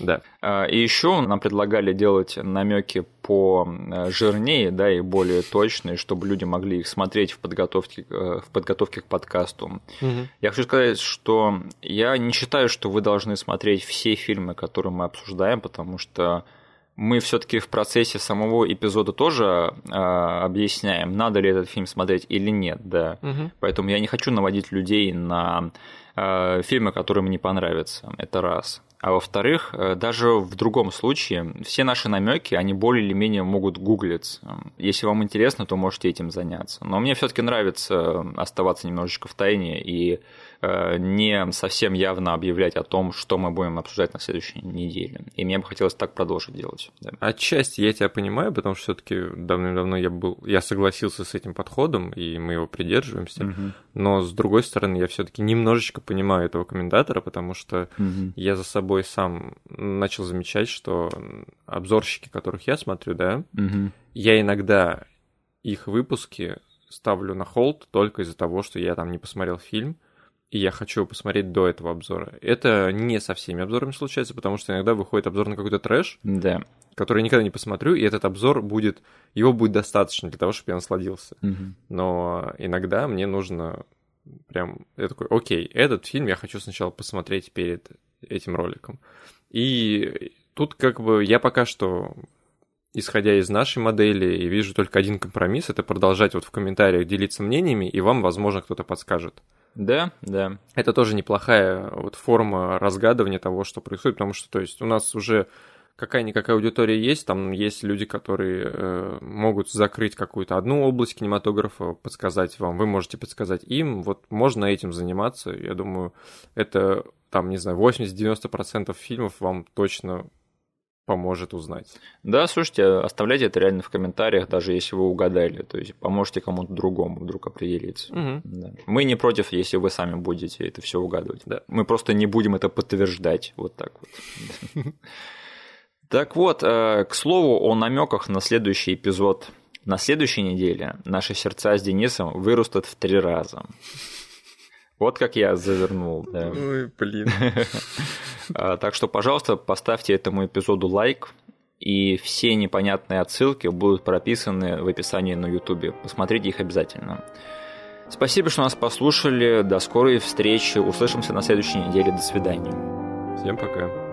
Да. А, и еще нам предлагали делать намеки по э, жирнее, да, и более точные, чтобы люди могли их смотреть в подготовке, э, в подготовке к подкасту. Угу. Я хочу сказать, что я не считаю, что вы должны смотреть все фильмы, которые мы обсуждаем, потому что мы все-таки в процессе самого эпизода тоже э, объясняем, надо ли этот фильм смотреть или нет, да. Угу. Поэтому я не хочу наводить людей на э, фильмы, которые мне понравятся. Это раз. А во-вторых, э, даже в другом случае все наши намеки, они более или менее могут гуглиться. Если вам интересно, то можете этим заняться. Но мне все-таки нравится оставаться немножечко в тайне и Э, не совсем явно объявлять о том, что мы будем обсуждать на следующей неделе. И мне бы хотелось так продолжить делать. Да. Отчасти я тебя понимаю, потому что все-таки давным-давно я был, я согласился с этим подходом, и мы его придерживаемся. Угу. Но с другой стороны, я все-таки немножечко понимаю этого комментатора, потому что угу. я за собой сам начал замечать, что обзорщики, которых я смотрю, да, угу. я иногда их выпуски ставлю на холд только из-за того, что я там не посмотрел фильм, и я хочу посмотреть до этого обзора. Это не со всеми обзорами случается, потому что иногда выходит обзор на какой-то трэш, да. который я никогда не посмотрю, и этот обзор будет, его будет достаточно для того, чтобы я насладился. Угу. Но иногда мне нужно прям, я такой, окей, этот фильм я хочу сначала посмотреть перед этим роликом. И тут как бы я пока что исходя из нашей модели, и вижу только один компромисс, это продолжать вот в комментариях делиться мнениями, и вам, возможно, кто-то подскажет. Да, да. Это тоже неплохая вот форма разгадывания того, что происходит, потому что, то есть, у нас уже какая-никакая аудитория есть, там есть люди, которые э, могут закрыть какую-то одну область кинематографа, подсказать вам, вы можете подсказать им, вот можно этим заниматься, я думаю, это, там, не знаю, 80-90% фильмов вам точно поможет узнать. Да, слушайте, оставляйте это реально в комментариях, даже если вы угадали, то есть поможете кому-то другому вдруг определиться. Угу. Да. Мы не против, если вы сами будете это все угадывать. Да. Мы просто не будем это подтверждать. Вот так вот. [LAUGHS] Так вот, э, к слову о намеках на следующий эпизод. На следующей неделе наши сердца с Денисом вырастут в три раза. Вот как я завернул. Да. Ой, блин. А, [LAUGHS] так что, пожалуйста, поставьте этому эпизоду лайк, и все непонятные отсылки будут прописаны в описании на YouTube. Посмотрите их обязательно. Спасибо, что нас послушали. До скорой встречи. Услышимся на следующей неделе. До свидания. Всем пока.